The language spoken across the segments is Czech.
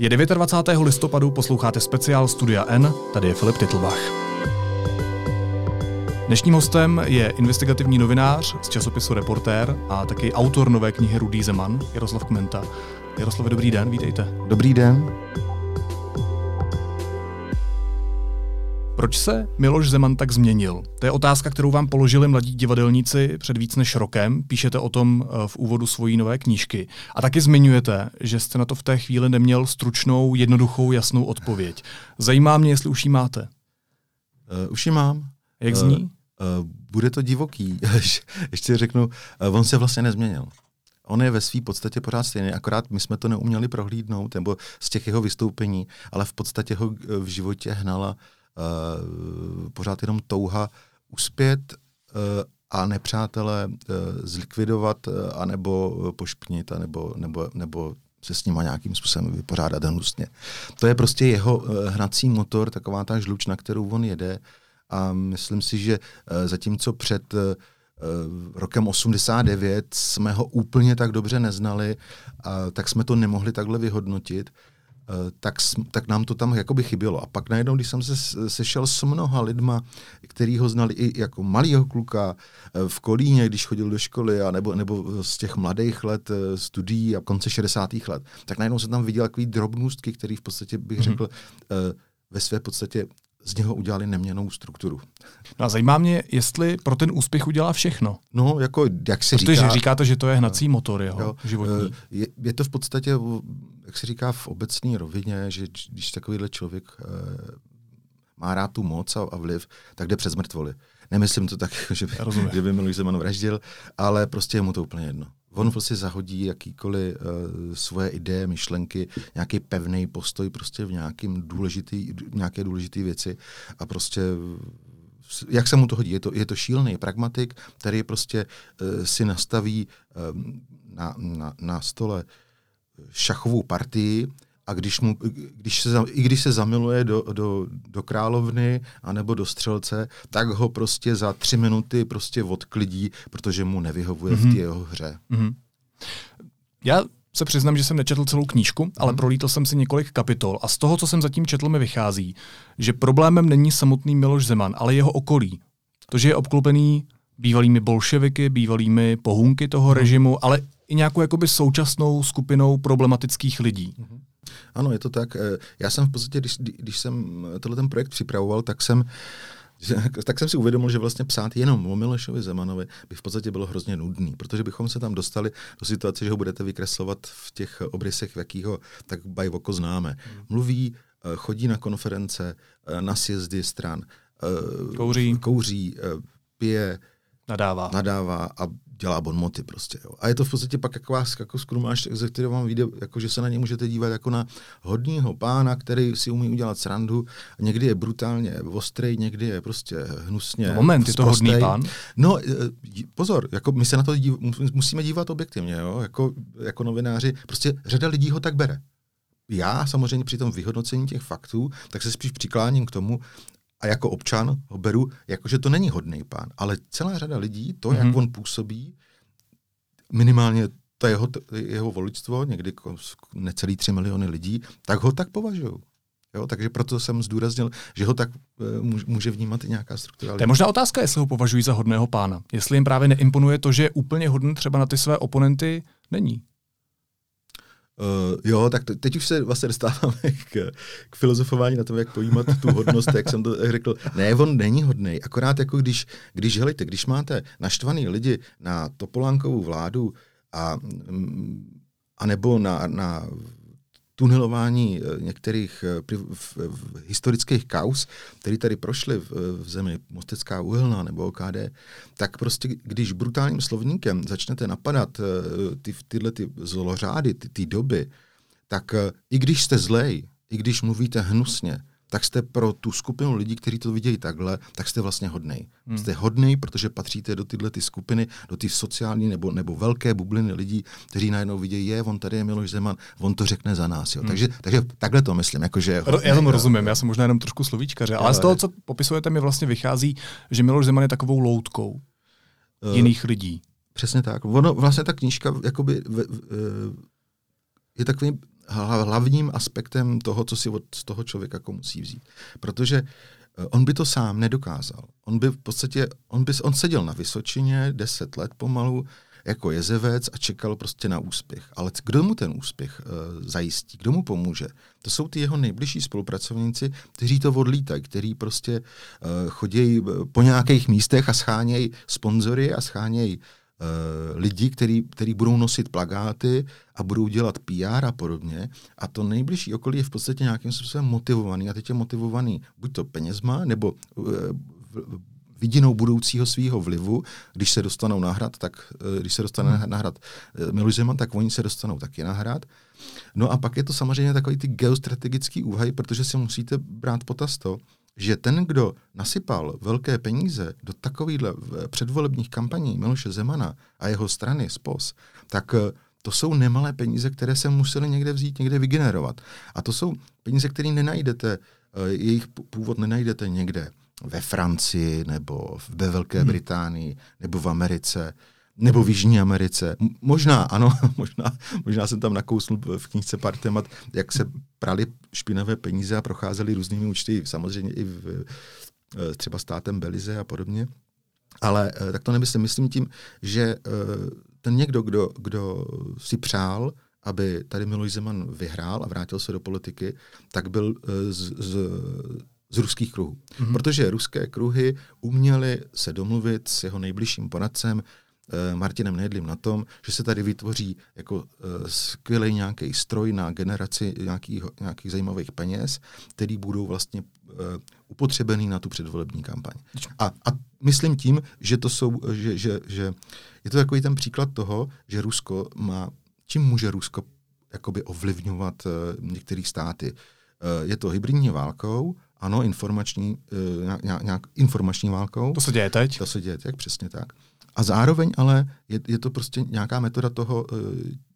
Je 29. listopadu, posloucháte speciál Studia N, tady je Filip Titlbach. Dnešním hostem je investigativní novinář z časopisu Reportér a taky autor nové knihy Rudý Zeman, Jaroslav Kmenta. Jaroslave, dobrý den, vítejte. Dobrý den. Proč se Miloš Zeman tak změnil? To je otázka, kterou vám položili mladí divadelníci před víc než rokem. Píšete o tom eh, v úvodu svojí nové knížky. A taky zmiňujete, že jste na to v té chvíli neměl stručnou, jednoduchou, jasnou odpověď. Zajímá mě, jestli už ji máte. Uh, už ji mám. Jak zní? Uh, uh, bude to divoký. Ještě řeknu, uh, on se vlastně nezměnil. On je ve své podstatě pořád stejný, akorát my jsme to neuměli prohlídnout, nebo z těch jeho vystoupení, ale v podstatě ho v životě hnala uh, pořád jenom touha uspět uh, a nepřátele uh, zlikvidovat, anebo pošpnit, anebo, nebo, nebo se s nima nějakým způsobem vypořádat hnusně. To je prostě jeho hnací motor, taková ta žluč, na kterou on jede a myslím si, že zatímco před rokem 89 jsme ho úplně tak dobře neznali, tak jsme to nemohli takhle vyhodnotit. Eh, tak, tak nám to tam jakoby chybělo. A pak najednou, když jsem se sešel s mnoha lidma, který ho znali i jako malýho kluka eh, v Kolíně, když chodil do školy, a nebo, nebo z těch mladých let eh, studií a konce 60. let, tak najednou jsem tam viděl takový drobnůstky, který v podstatě bych mm-hmm. řekl ve své podstatě z něho udělali neměnou strukturu. No a zajímá mě, jestli pro ten úspěch udělá všechno. No, jako jak se Protože říká... říkáte, že to je hnací motor jeho jo, životní. Je, je to v podstatě, jak se říká v obecné rovině, že když takovýhle člověk uh, má rád tu moc a, a vliv, tak jde přes mrtvoly. Nemyslím to tak, že by, že by Miloš Zeman vraždil, ale prostě je mu to úplně jedno. On prostě zahodí jakýkoliv uh, svoje ideje, myšlenky, nějaký pevný postoj prostě v nějakým důležitý, nějaké důležité věci a prostě jak se mu to hodí. Je to, je to šílený pragmatik, který prostě uh, si nastaví um, na, na, na stole šachovou partii, a když, mu, když se, i když se zamiluje do, do, do královny anebo do střelce, tak ho prostě za tři minuty prostě odklidí, protože mu nevyhovuje mm-hmm. v té mhm. jeho hře. Mm-hmm. Já se přiznám, že jsem nečetl celou knížku, ale mm. prolítl jsem si několik kapitol a z toho, co jsem zatím četl, mi vychází, že problémem není samotný Miloš Zeman, ale jeho okolí. To, že je obklopený bývalými bolševiky, bývalými pohunky toho mm. režimu, ale i nějakou jakoby současnou skupinou problematických lidí. Mm. Ano, je to tak. Eh, já jsem v podstatě, když, když jsem tenhle ten projekt připravoval, tak jsem tak jsem si uvědomil, že vlastně psát jenom o Milošovi Zemanovi by v podstatě bylo hrozně nudný, protože bychom se tam dostali do situace, že ho budete vykreslovat v těch obrysech, v jakýho tak bajvoko známe. Hmm. Mluví, eh, chodí na konference, eh, na sjezdy stran, kouří, kouří pije, nadává. nadává a dělá bonmoty prostě. Jo. A je to v podstatě pak jako vás jako skrumáš, ze kterého vám vyjde, jako že se na ně můžete dívat jako na hodního pána, který si umí udělat srandu. Někdy je brutálně ostrý, někdy je prostě hnusně. No moment, je to hodný pán? No, e, pozor, jako my se na to dív, musíme dívat objektivně, jo, jako, jako novináři. Prostě řada lidí ho tak bere já samozřejmě při tom vyhodnocení těch faktů, tak se spíš přikláním k tomu, a jako občan ho beru, jako že to není hodný pán. Ale celá řada lidí, to, mm-hmm. jak mhm. on působí, minimálně to jeho, jeho voličstvo, někdy necelý tři miliony lidí, tak ho tak považují. Jo, takže proto jsem zdůraznil, že ho tak uh, může vnímat i nějaká struktura. To je možná otázka, jestli ho považují za hodného pána. Jestli jim právě neimponuje to, že je úplně hodný třeba na ty své oponenty, není. Uh, jo, tak teď už se vlastně dostáváme k, k filozofování na tom, jak pojímat tu hodnost, jak jsem to řekl. Ne, on není hodný, akorát jako když, když helejte, když máte naštvaný lidi na Topolánkovou vládu a, mm, a nebo na, na tunelování eh, některých eh, historických kaus, které tady prošly v, zemi, Mostecká uhelná nebo OKD, tak prostě, když brutálním slovníkem začnete napadat eh, ty, tyhle ty zlořády, ty, ty doby, tak i když jste zlej, i když mluvíte hnusně, tak jste pro tu skupinu lidí, kteří to vidějí takhle, tak jste vlastně hodnej. Hmm. Jste hodnej, protože patříte do tyhle ty skupiny, do ty sociální nebo, nebo velké bubliny lidí, kteří najednou vidějí, je, on tady je Miloš Zeman, on to řekne za nás. Jo. Hmm. Takže, takže takhle to myslím. Jako, že hodnej, já tomu rozumím, já jsem možná jenom trošku slovíčkaře, ale z toho, co popisujete, mi vlastně vychází, že Miloš Zeman je takovou loutkou uh, jiných lidí. Přesně tak. Ono, vlastně ta knížka jakoby, v, v, je takový hlavním aspektem toho, co si od toho člověka jako musí vzít. Protože eh, on by to sám nedokázal. On by v podstatě, on, by, on seděl na Vysočině deset let pomalu, jako jezevec a čekal prostě na úspěch. Ale kdo mu ten úspěch uh, zajistí? Kdo mu pomůže? To jsou ty jeho nejbližší spolupracovníci, kteří to odlítají, kteří prostě uh, chodí po nějakých místech a schánějí sponzory a schánějí uh, lidi, který, který budou nosit plagáty a budou dělat PR a podobně. A to nejbližší okolí je v podstatě nějakým způsobem motivovaný. A teď je motivovaný buď to penězma, nebo uh, vidinou budoucího svého vlivu, když se dostanou na hrad, tak když se dostane hmm. na hrad Miloš Zeman, tak oni se dostanou taky na hrad. No a pak je to samozřejmě takový ty geostrategický úvahy, protože si musíte brát potaz to, že ten, kdo nasypal velké peníze do takovýchhle předvolebních kampaní Miloše Zemana a jeho strany SPOS, tak eh, to jsou nemalé peníze, které se museli někde vzít, někde vygenerovat. A to jsou peníze, které nenajdete, eh, jejich původ nenajdete někde ve Francii nebo ve Velké hmm. Británii nebo v Americe nebo v Jižní Americe. Možná, ano, možná, možná jsem tam nakousnul v knižce pár témat, jak se prali špinavé peníze a procházely různými účty, samozřejmě i v, eh, třeba státem Belize a podobně. Ale eh, tak to nemyslím. Myslím tím, že eh, ten někdo, kdo, kdo si přál, aby tady Miloš Zeman vyhrál a vrátil se do politiky, tak byl z, z, z ruských kruhů. Mm-hmm. Protože ruské kruhy uměly se domluvit s jeho nejbližším poradcem, Martinem Nedlim na tom, že se tady vytvoří jako eh, skvělý nějaký stroj na generaci nějakých, nějakých zajímavých peněz, který budou vlastně uh, upotřebený na tu předvolební kampaň. A, a myslím tím, že to jsou, že, že, že je to takový ten příklad toho, že Rusko má, čím může Rusko jakoby ovlivňovat některé státy. Je to hybridní válkou, ano, informační, nějak, nějak informační válkou. To se děje teď? To se děje teď, přesně tak. A zároveň ale je, je to prostě nějaká metoda toho, uh,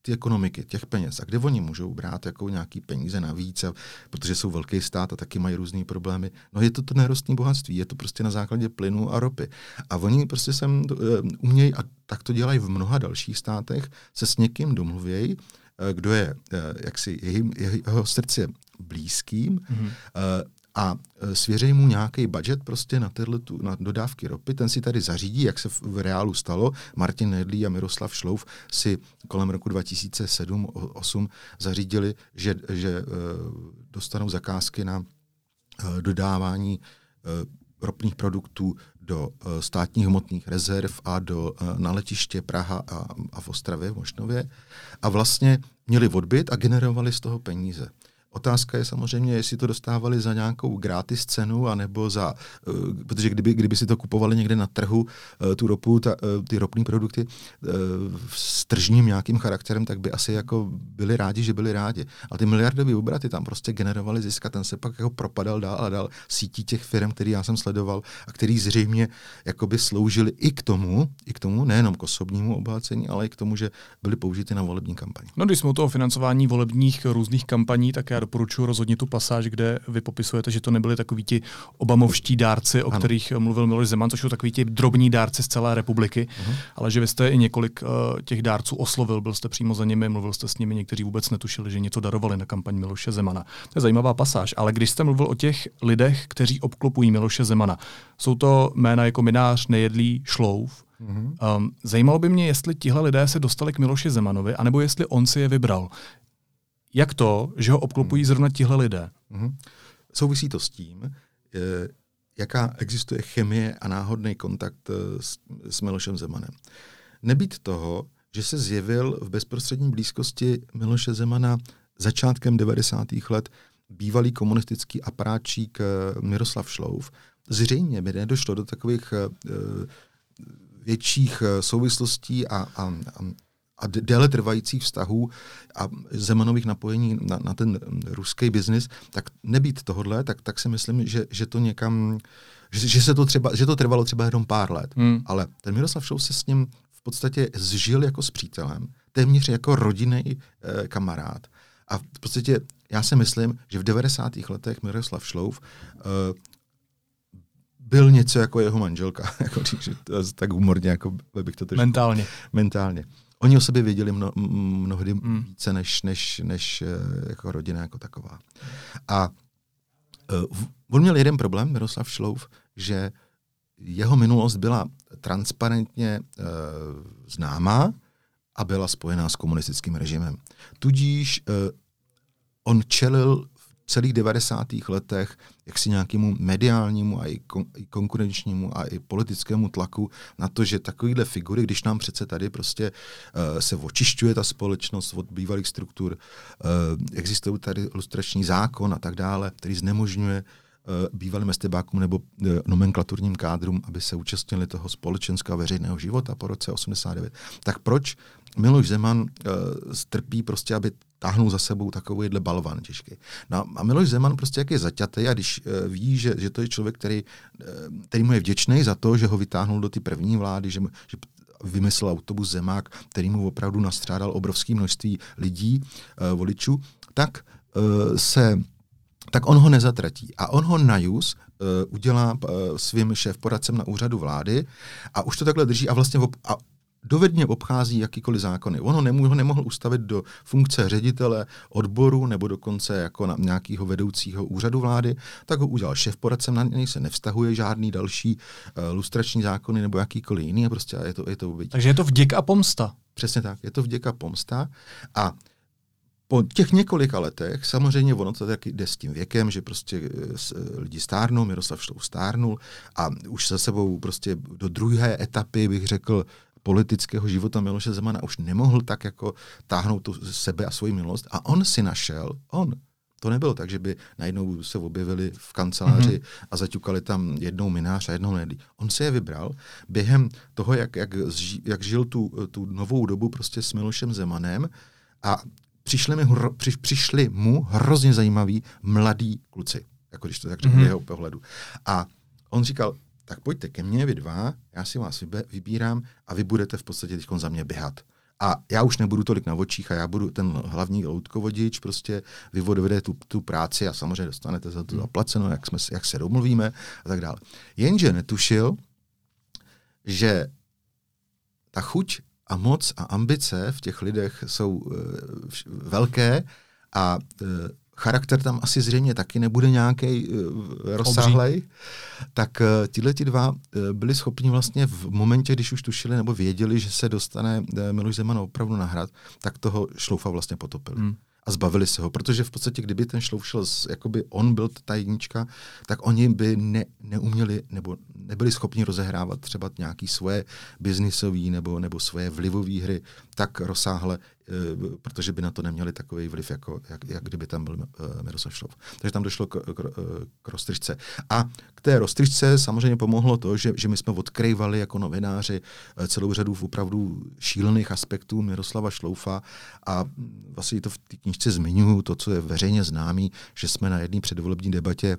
ty ekonomiky, těch peněz. A kde oni můžou brát jako nějaký peníze navíc, a, protože jsou velký stát a taky mají různé problémy. No je to to nerostné bohatství, je to prostě na základě plynu a ropy. A oni prostě sem uh, umějí, a tak to dělají v mnoha dalších státech, se s někým domluvějí, uh, kdo je jaksi jeho srdce blízkým, mm-hmm. A e, svěří mu nějaký budget prostě na, tu, na dodávky ropy, ten si tady zařídí, jak se v, reálu stalo. Martin Nedlí a Miroslav Šlouf si kolem roku 2007-2008 zařídili, že, že uh, dostanou zakázky na uh, dodávání ropných produktů do státních hmotných rezerv a do, na letiště Praha a, a v Ostravě, v Mošnově. A vlastně měli odbyt a generovali z toho peníze. Otázka je samozřejmě, jestli to dostávali za nějakou gratis cenu, anebo za, uh, protože kdyby, kdyby si to kupovali někde na trhu, uh, tu ropu, ta, uh, ty ropné produkty s tržním nějakým charakterem, tak by asi jako byli rádi, že byli rádi. A ty miliardové obraty tam prostě generovali zisk a ten se pak jako propadal dál a dál sítí těch firm, který já jsem sledoval a který zřejmě jakoby sloužili i k tomu, i k tomu, nejenom k osobnímu obohacení, ale i k tomu, že byly použity na volební kampaň. No, když jsme o toho financování volebních různých kampaní, tak já doporučuji rozhodně tu pasáž, kde vy popisujete, že to nebyli takoví ti obamovští dárci, o ano. kterých mluvil Miloš Zeman, což jsou takový ti drobní dárci z celé republiky, uh-huh. ale že vy jste i několik uh, těch dárců oslovil, byl jste přímo za nimi, mluvil jste s nimi, někteří vůbec netušili, že něco darovali na kampaň Miloše Zemana. To je zajímavá pasáž, ale když jste mluvil o těch lidech, kteří obklopují Miloše Zemana, jsou to jména jako Minář, Nejedlý, Šlouf, Mm-hmm. Um, zajímalo by mě, jestli tihle lidé se dostali k Miloši Zemanovi, anebo jestli on si je vybral. Jak to, že ho obklopují zrovna tihle lidé? Mm-hmm. Souvisí to s tím, jaká existuje chemie a náhodný kontakt eh, s, s Milošem Zemanem. Nebýt toho, že se zjevil v bezprostřední blízkosti Miloše Zemana začátkem 90. let bývalý komunistický aparáčík eh, Miroslav Šlouf, zřejmě by nedošlo do takových větších souvislostí a, a, a a déle trvajících vztahů a Zemanových napojení na, na ten ruský biznis, tak nebýt tohodle, tak, tak si myslím, že, že to někam, že, že, se to třeba, že to trvalo třeba jenom pár let. Hmm. Ale ten Miroslav Šou se s ním v podstatě zžil jako s přítelem, téměř jako rodinný eh, kamarád. A v podstatě já si myslím, že v 90. letech Miroslav Šlouf eh, byl něco jako jeho manželka, jako, tak humorně, jako bych to Mentálně. Mentálně. Oni o sobě věděli mno, mnohdy hmm. více než, než, než jako rodina jako taková. A uh, on měl jeden problém, Miroslav Šlouf, že jeho minulost byla transparentně uh, známá a byla spojená s komunistickým režimem. Tudíž uh, on čelil celých 90. letech jaksi nějakému mediálnímu a i, kon, i konkurenčnímu a i politickému tlaku na to, že takovýhle figury, když nám přece tady prostě uh, se očišťuje ta společnost od bývalých struktur, uh, existují tady lustrační zákon a tak dále, který znemožňuje uh, bývalým estebákům nebo uh, nomenklaturním kádrům, aby se účastnili toho společenského veřejného života po roce 89. Tak proč Miloš Zeman uh, strpí prostě, aby táhnul za sebou takovýhle balvan těžký. No a Miloš Zeman prostě jak je zaťatý a když uh, ví, že, že to je člověk, který, uh, který mu je vděčný za to, že ho vytáhnul do ty první vlády, že, že vymyslel autobus Zemák, který mu opravdu nastřádal obrovské množství lidí, uh, voličů, tak uh, se tak on ho nezatratí. A on ho na JUS uh, udělá uh, svým šéf poradcem na úřadu vlády a už to takhle drží a vlastně ob, a dovedně obchází jakýkoliv zákony. On ho, nemů, ho nemohl ustavit do funkce ředitele odboru nebo dokonce jako na nějakého vedoucího úřadu vlády, tak ho udělal šéf poradcem, na něj se nevztahuje žádný další uh, lustrační zákony nebo jakýkoliv jiný, prostě je to, je to Takže je to vděk a pomsta. Přesně tak, je to vděk a pomsta. A po těch několika letech, samozřejmě ono to taky jde s tím věkem, že prostě eh, eh, lidi stárnou, Miroslav Šlou stárnul a už za sebou prostě do druhé etapy bych řekl politického života Miloše Zemana už nemohl tak jako táhnout tu sebe a svoji milost a on si našel, on, to nebylo tak, že by najednou se objevili v kanceláři mm-hmm. a zaťukali tam jednou minář a jednou nedí. On si je vybral během toho, jak, jak, jak žil tu, tu novou dobu prostě s Milošem Zemanem a přišli, mi hro, při, přišli mu hrozně zajímaví mladí kluci, jako když to tak řeknu mm-hmm. jeho pohledu. A on říkal, tak pojďte ke mně, vy dva, já si vás vybírám a vy budete v podstatě teď za mě běhat. A já už nebudu tolik na očích a já budu ten hlavní loutkovodič, prostě vy odvede tu, tu práci a samozřejmě dostanete za to zaplaceno, jak, jsme, jak se domluvíme a tak dále. Jenže netušil, že ta chuť a moc a ambice v těch lidech jsou uh, velké a uh, charakter tam asi zřejmě taky nebude nějaký uh, rozsáhlej, tak uh, tihle ti dva uh, byli schopni vlastně v momentě, když už tušili nebo věděli, že se dostane uh, Miloš Zeman opravdu na hrad, tak toho šloufa vlastně potopili. Hmm a zbavili se ho, protože v podstatě, kdyby ten šlouf šel, z, jakoby on byl ta jednička, tak oni by ne, neuměli nebo nebyli schopni rozehrávat třeba nějaký svoje biznisové nebo, nebo svoje vlivové hry tak rozsáhle, e, protože by na to neměli takový vliv, jako, jak, jak kdyby tam byl e, Miroslav Šlouf. Takže tam došlo k, k, k roztržce. A k té roztržce samozřejmě pomohlo to, že, že my jsme odkrývali jako novináři celou řadu opravdu šílených aspektů Miroslava Šloufa a vlastně to v té knižce zmiňuji, to, co je veřejně známý, že jsme na jedné předvolební debatě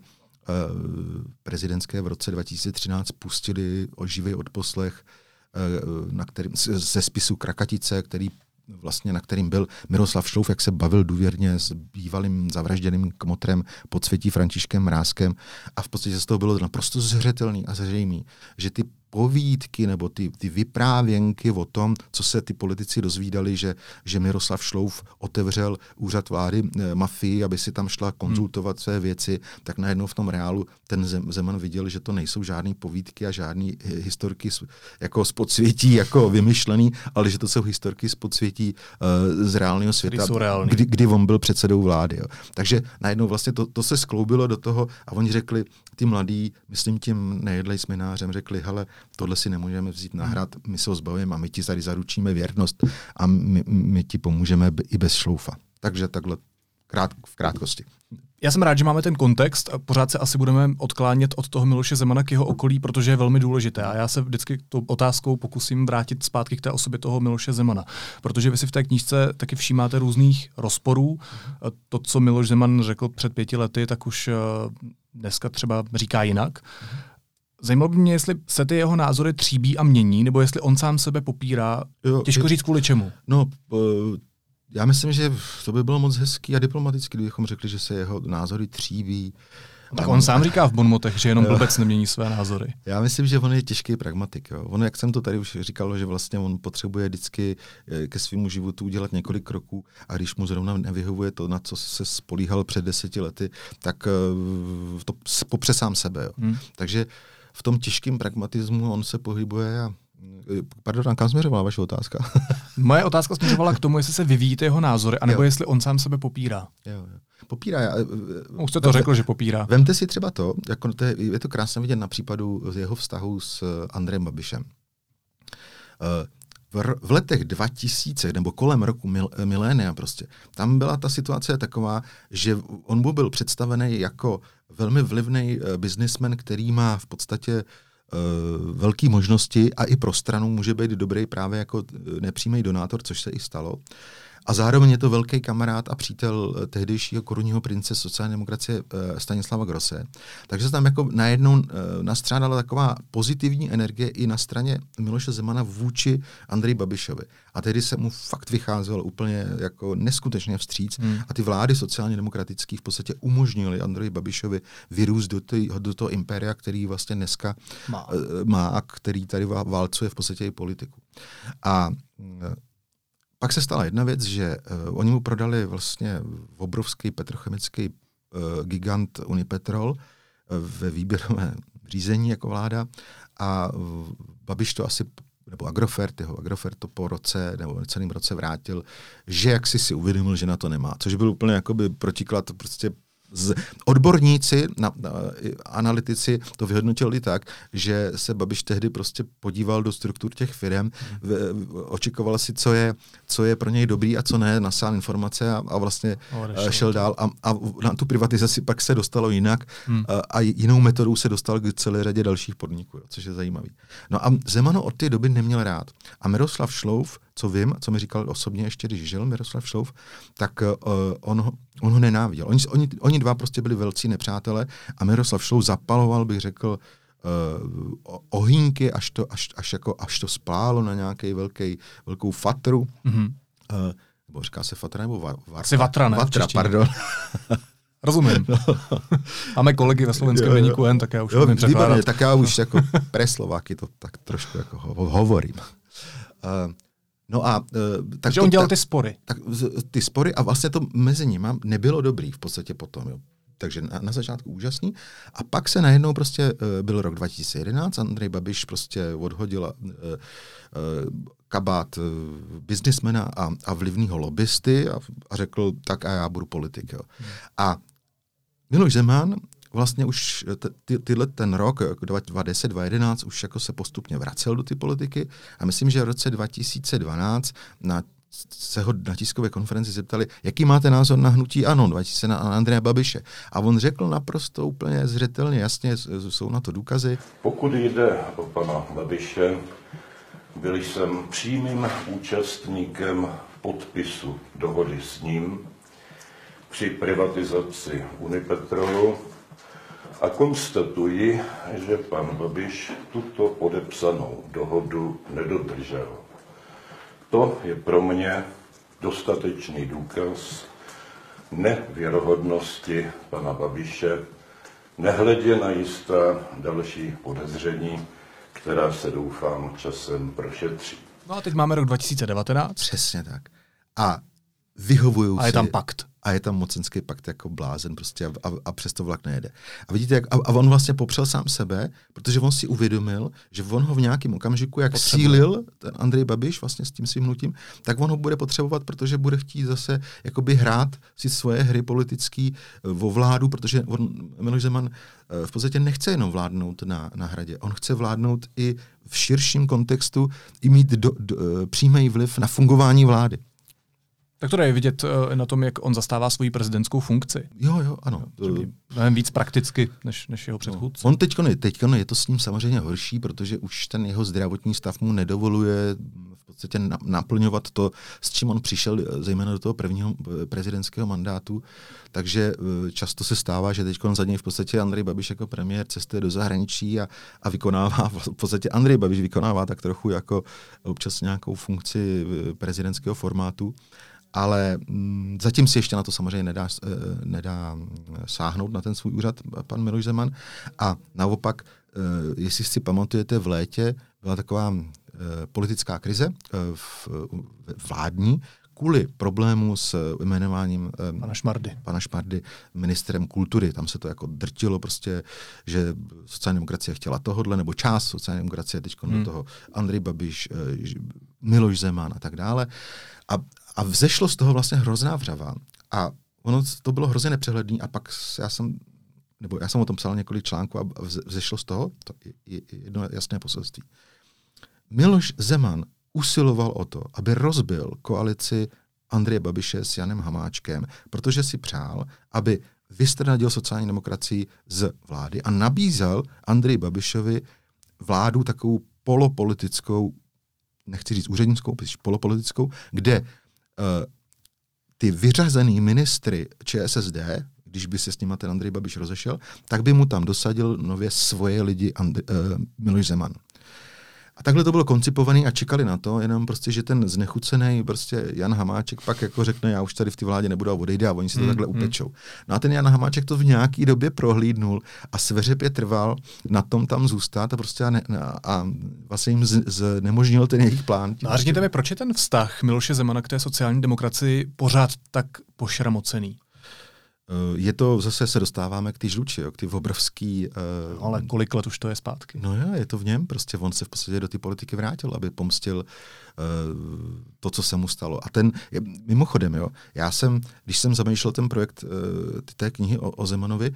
prezidentské v roce 2013 pustili oživý odposlech na kterým, ze spisu Krakatice, který vlastně na kterým byl Miroslav Šlouf, jak se bavil důvěrně s bývalým zavražděným kmotrem podsvětí Františkem Mrázkem. A v podstatě z toho bylo naprosto zřetelný a zřejmý, že ty povídky nebo ty, ty vyprávěnky o tom, co se ty politici dozvídali, že, že Miroslav Šlouf otevřel úřad vlády e, mafii, aby si tam šla konzultovat své věci, tak najednou v tom reálu ten Zem, Zeman viděl, že to nejsou žádné povídky a žádné historky z, jako z podsvětí, jako vymyšlený, ale že to jsou historky z podsvětí uh, z reálného světa, kdy, kdy on byl předsedou vlády. Jo. Takže najednou vlastně to, to se skloubilo do toho a oni řekli, ty mladí, myslím tím nejedlej sminářem, řekli, hele, tohle si nemůžeme vzít na hrad, my se ho zbavíme a my ti tady zaručíme věrnost a my, my ti pomůžeme i bez šloufa. Takže takhle krát, v krátkosti. Já jsem rád, že máme ten kontext a pořád se asi budeme odklánět od toho Miloše Zemana k jeho okolí, protože je velmi důležité. A já se vždycky tou otázkou pokusím vrátit zpátky k té osobě toho Miloše Zemana. Protože vy si v té knížce taky všímáte různých rozporů. To, co Miloš Zeman řekl před pěti lety, tak už eh, dneska třeba říká jinak. Zajímalo by mě, jestli se ty jeho názory tříbí a mění, nebo jestli on sám sebe popírá. Jo, Těžko říct kvůli čemu. No, já myslím, že to by bylo moc hezký a diplomatický, kdybychom řekli, že se jeho názory tříbí. Tak on sám říká v Bonmotech, že jenom blbec nemění své názory. Já myslím, že on je těžký pragmatik. Jo. On, jak jsem to tady už říkal, že vlastně on potřebuje vždycky eh, ke svému životu udělat několik kroků a když mu zrovna nevyhovuje to, na co se spolíhal před deseti lety, tak eh, to popře sám sebe. Jo. Hmm. Takže v tom těžkém pragmatismu on se pohybuje a Pardon, kam směřovala vaše otázka? Moje otázka směřovala k tomu, jestli se vyvíjíte jeho názory, anebo jo. jestli on sám sebe popírá. Jo, jo. Popírá. Já, Už jste to vemte, řekl, že popírá. Vemte si třeba to, jako to je, je to krásně vidět na případu jeho vztahu s Andrejem Babišem. V, v letech 2000, nebo kolem roku mil, milénia prostě, tam byla ta situace taková, že on byl představený jako velmi vlivný uh, biznismen, který má v podstatě uh, velké možnosti a i pro stranu může být dobrý právě jako nepřímý donátor, což se i stalo. A zároveň je to velký kamarád a přítel eh, tehdejšího korunního prince sociální demokracie eh, Stanislava Grosse. Takže se tam jako najednou eh, nastřádala taková pozitivní energie i na straně Miloše Zemana vůči Andreji Babišovi. A tehdy se mu fakt vycházel úplně jako neskutečně vstříc hmm. a ty vlády sociálně demokratických v podstatě umožnili Andreji Babišovi vyrůst do, tý, do toho impéria, který vlastně dneska má. má a který tady válcuje v podstatě i politiku. A pak se stala jedna věc, že uh, oni mu prodali vlastně obrovský petrochemický uh, gigant Unipetrol uh, ve výběrovém řízení jako vláda a uh, Babiš to asi nebo Agrofert, jeho Agrofert to po roce nebo celým roce vrátil, že jak si si uvědomil, že na to nemá. Což byl úplně jakoby protiklad prostě z, odborníci, na, na, analytici to vyhodnotili tak, že se Babiš tehdy prostě podíval do struktur těch firm, očekoval si, co je, co je pro něj dobrý a co ne, nasál informace a, a vlastně oh, šel dál a, a na tu privatizaci pak se dostalo jinak hmm. a, a jinou metodou se dostal k celé řadě dalších podniků, jo, což je zajímavý. No a Zemano od té doby neměl rád. A Miroslav Šlouf co vím, co mi říkal osobně ještě, když žil Miroslav Šlouf, tak uh, on, ho, on ho nenáviděl. Oni, oni, oni dva prostě byli velcí nepřátelé a Miroslav Šlouf zapaloval, bych řekl, uh, ohýnky, až to, až, až, jako, až to splálo na nějaký velký, velkou fatru. Mm-hmm. Uh, nebo říká se fatra nebo va, varta? Asi vatra, ne? Vatra, pardon. Rozumím. No. Máme kolegy ve slovenském deníku N, tak já už jo, umím výborně, tak já už jako pre Slováky to tak trošku jako ho, hovorím. Uh, No a, uh, tak Takže to, on dělal tak, ty spory. Tak, ty spory a vlastně to mezi nimi nebylo dobrý v podstatě potom. Jo. Takže na, na začátku úžasný. A pak se najednou prostě, uh, byl rok 2011, Andrej Babiš prostě odhodil uh, uh, kabát uh, biznismena a, a vlivného lobbysty a, a řekl, tak a já budu politik. Jo. Hmm. A Miloš Zeman vlastně už ty, tyhle ten rok, 2010, 2011, už jako se postupně vracel do ty politiky a myslím, že v roce 2012 na se ho na tiskové konferenci zeptali, jaký máte názor na hnutí ANO 2000 na Andreje Babiše. A on řekl naprosto úplně zřetelně, jasně, jsou na to důkazy. Pokud jde o pana Babiše, byl jsem přímým účastníkem podpisu dohody s ním při privatizaci Unipetrolu a konstatuji, že pan Babiš tuto podepsanou dohodu nedodržel. To je pro mě dostatečný důkaz nevěrohodnosti pana Babiše, nehledě na jistá další podezření, která se doufám časem prošetří. No a teď máme rok 2019. Přesně tak. A vyhovují A je tam pakt a je tam mocenský pakt jako blázen prostě a, a, a přesto vlak nejede. A vidíte, jak, a, a on vlastně popřel sám sebe, protože on si uvědomil, že on ho v nějakém okamžiku, jak Potřebuje. sílil ten Andrej Babiš vlastně s tím svým hnutím, tak on ho bude potřebovat, protože bude chtít zase jakoby hrát si svoje hry politický eh, vo vládu, protože on, Miloš Zeman eh, v podstatě nechce jenom vládnout na, na hradě, on chce vládnout i v širším kontextu, i mít do, do, eh, přímý vliv na fungování vlády. Tak to je vidět uh, na tom, jak on zastává svoji prezidentskou funkci. Jo, jo, ano. Mnohem víc prakticky, než, než jeho předchůdce. No. On teďko, ne, teďko je to s ním samozřejmě horší, protože už ten jeho zdravotní stav mu nedovoluje v podstatě naplňovat to, s čím on přišel, eh, zejména do toho prvního eh, prezidentského mandátu. Takže často se stává, že teď za něj v podstatě Andrej Babiš jako premiér cestuje do zahraničí a, a vykonává, v podstatě Andrej Babiš vykonává tak trochu jako občas nějakou funkci prezidentského formátu ale mm, zatím si ještě na to samozřejmě nedá, eh, nedá sáhnout na ten svůj úřad pan Miloš Zeman. A naopak, eh, jestli si pamatujete, v létě byla taková eh, politická krize v, vládní, kvůli problému s jmenováním pana Šmardy. pana Šmardy ministrem kultury. Tam se to jako drtilo prostě, že sociální demokracie chtěla tohodle, nebo část sociální demokracie teď hmm. do toho Andrej Babiš, Miloš Zeman a tak dále. A, a vzešlo z toho vlastně hrozná vřava. A ono to bylo hrozně nepřehledný a pak já jsem nebo já jsem o tom psal několik článků a vzešlo z toho to je jedno jasné poselství. Miloš Zeman usiloval o to, aby rozbil koalici Andreje Babiše s Janem Hamáčkem, protože si přál, aby vystrnadil sociální demokracii z vlády a nabízel Andreji Babišovi vládu takovou polopolitickou, nechci říct úřednickou, polopolitickou, kde ty vyřazený ministry ČSSD, když by se s nimi ten Andrej Babiš rozešel, tak by mu tam dosadil nově svoje lidi Andri, uh, Miloš Zeman. A takhle to bylo koncipované a čekali na to, jenom prostě, že ten znechucený prostě Jan Hamáček pak jako řekne, já už tady v té vládě nebudu a odejde a oni si to hmm, takhle hmm. upečou. No a ten Jan Hamáček to v nějaký době prohlídnul a sveřepě trval na tom tam zůstat a prostě a, ne, a, a vlastně jim z, z, nemožnil ten jejich plán. No a řekněte mi, proč je ten vztah Miloše Zemana k té sociální demokracii pořád tak pošramocený? Eh, je to, zase se dostáváme k ty žluči, jo, k ty obrovský... Uh, Ale kolik let už to je zpátky? No jo, je to v něm, prostě on se v podstatě do té politiky vrátil, aby pomstil uh, to, co se mu stalo. A ten, je, mimochodem, jo, já jsem, když jsem zamýšlel ten projekt uh, té knihy o, o Zemanovi,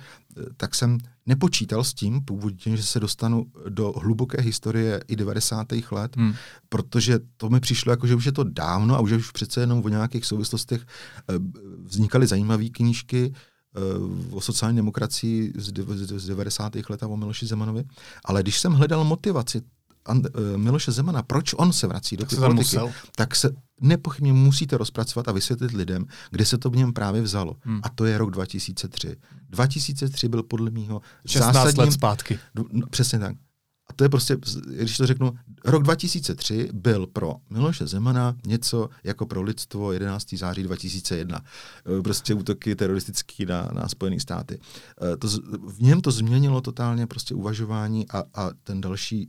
tak jsem nepočítal s tím původně, že se dostanu do hluboké historie i 90. let, hmm. protože to mi přišlo jako, že už je to dávno a už už přece jenom o nějakých souvislostech uh, vznikaly zajímavé knížky, o sociální demokracii z 90. let a o Miloši Zemanovi. Ale když jsem hledal motivaci And, uh, Miloše Zemana, proč on se vrací do té politiky, tak se nepochybně musíte rozpracovat a vysvětlit lidem, kde se to v něm právě vzalo. Hmm. A to je rok 2003. 2003 byl podle mého 16 zásadním, let zpátky. No, přesně tak. To je prostě, když to řeknu, rok 2003 byl pro Miloše Zemana něco jako pro lidstvo 11. září 2001. E, prostě útoky teroristický na, na Spojené státy. E, to, v něm to změnilo totálně prostě uvažování a, a ten další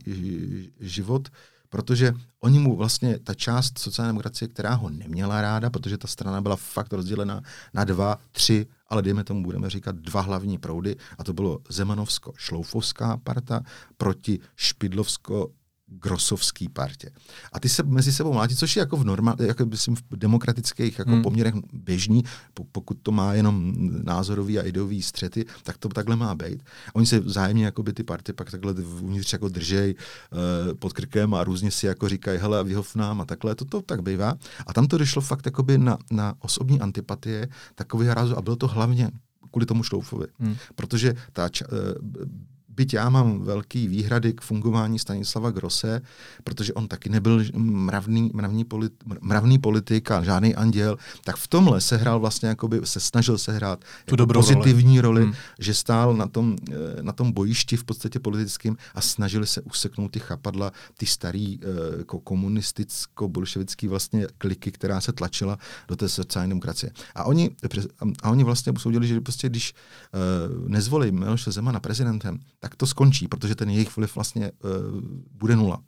život, protože oni mu vlastně, ta část sociální demokracie, která ho neměla ráda, protože ta strana byla fakt rozdělena na dva, tři ale dejme tomu, budeme říkat dva hlavní proudy, a to bylo Zemanovsko-Šloufovská parta proti Špidlovsko grosovský partě. A ty se mezi sebou mlátí, což je jako v, norma, jako myslím, v demokratických jako hmm. poměrech běžný, pokud to má jenom názorový a ideový střety, tak to takhle má být. A oni se vzájemně jako by ty party pak takhle uvnitř jako držej uh, pod krkem a různě si jako říkají, hele vyhov nám a takhle, to, to tak bývá. A tam to došlo fakt jakoby na, na osobní antipatie takový rázu a bylo to hlavně kvůli tomu Šloufovi. Hmm. Protože ta, uh, byť já mám velký výhrady k fungování Stanislava Grosse, protože on taky nebyl mravný, mravný, polit, mravný politik a žádný anděl, tak v tomhle se hrál vlastně, jakoby se snažil sehrát tu jako pozitivní roli, roli hmm. že stál na tom, eh, na tom bojišti v podstatě politickým a snažili se useknout ty chapadla, ty starý eh, jako komunisticko-bolševický vlastně kliky, která se tlačila do té sociální demokracie. A oni, a oni vlastně usoudili, že prostě když nezvolí Miloše Zemana prezidentem, tak tak to skončí, protože ten jejich vliv vlastně uh, bude nula.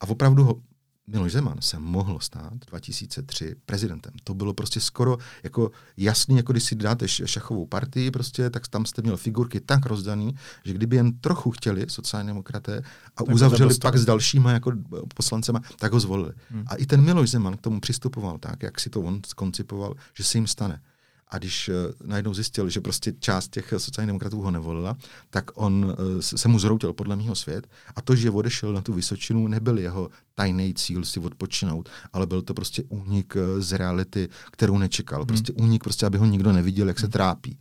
A opravdu ho Miloš Zeman se mohl stát 2003 prezidentem. To bylo prostě skoro jako jasný, jako když si dáte šachovou partii, prostě, tak tam jste měl figurky tak rozdaný, že kdyby jen trochu chtěli sociální demokraté a tak uzavřeli pak s dalšíma jako poslancema, tak ho zvolili. Hmm. A i ten Miloš Zeman k tomu přistupoval tak, jak si to on skoncipoval, že se jim stane. A když uh, najednou zjistil, že prostě část těch sociálních demokratů ho nevolila, tak on uh, se mu zroutil podle mého svět. A to, že odešel na tu Vysočinu, nebyl jeho tajný cíl si odpočinout, ale byl to prostě únik uh, z reality, kterou nečekal. Hmm. Prostě únik, prostě, aby ho nikdo neviděl, jak se hmm. trápí.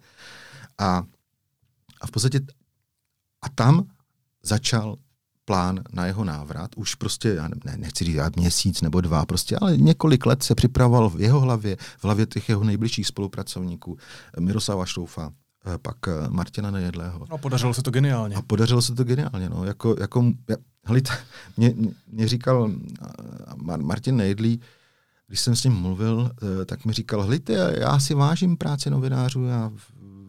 A, a v podstatě a tam začal plán na jeho návrat, už prostě, já ne, nechci říct měsíc nebo dva, prostě, ale několik let se připravoval v jeho hlavě, v hlavě těch jeho nejbližších spolupracovníků, Miroslava Štoufa, eh, pak eh, Martina Nejedlého. A podařilo se to geniálně. A podařilo se to geniálně, no, jako, jako, hele, mě, mě říkal eh, Martin Nejedlý, když jsem s ním mluvil, tak mi říkal, hlejte, já si vážím práci novinářů, já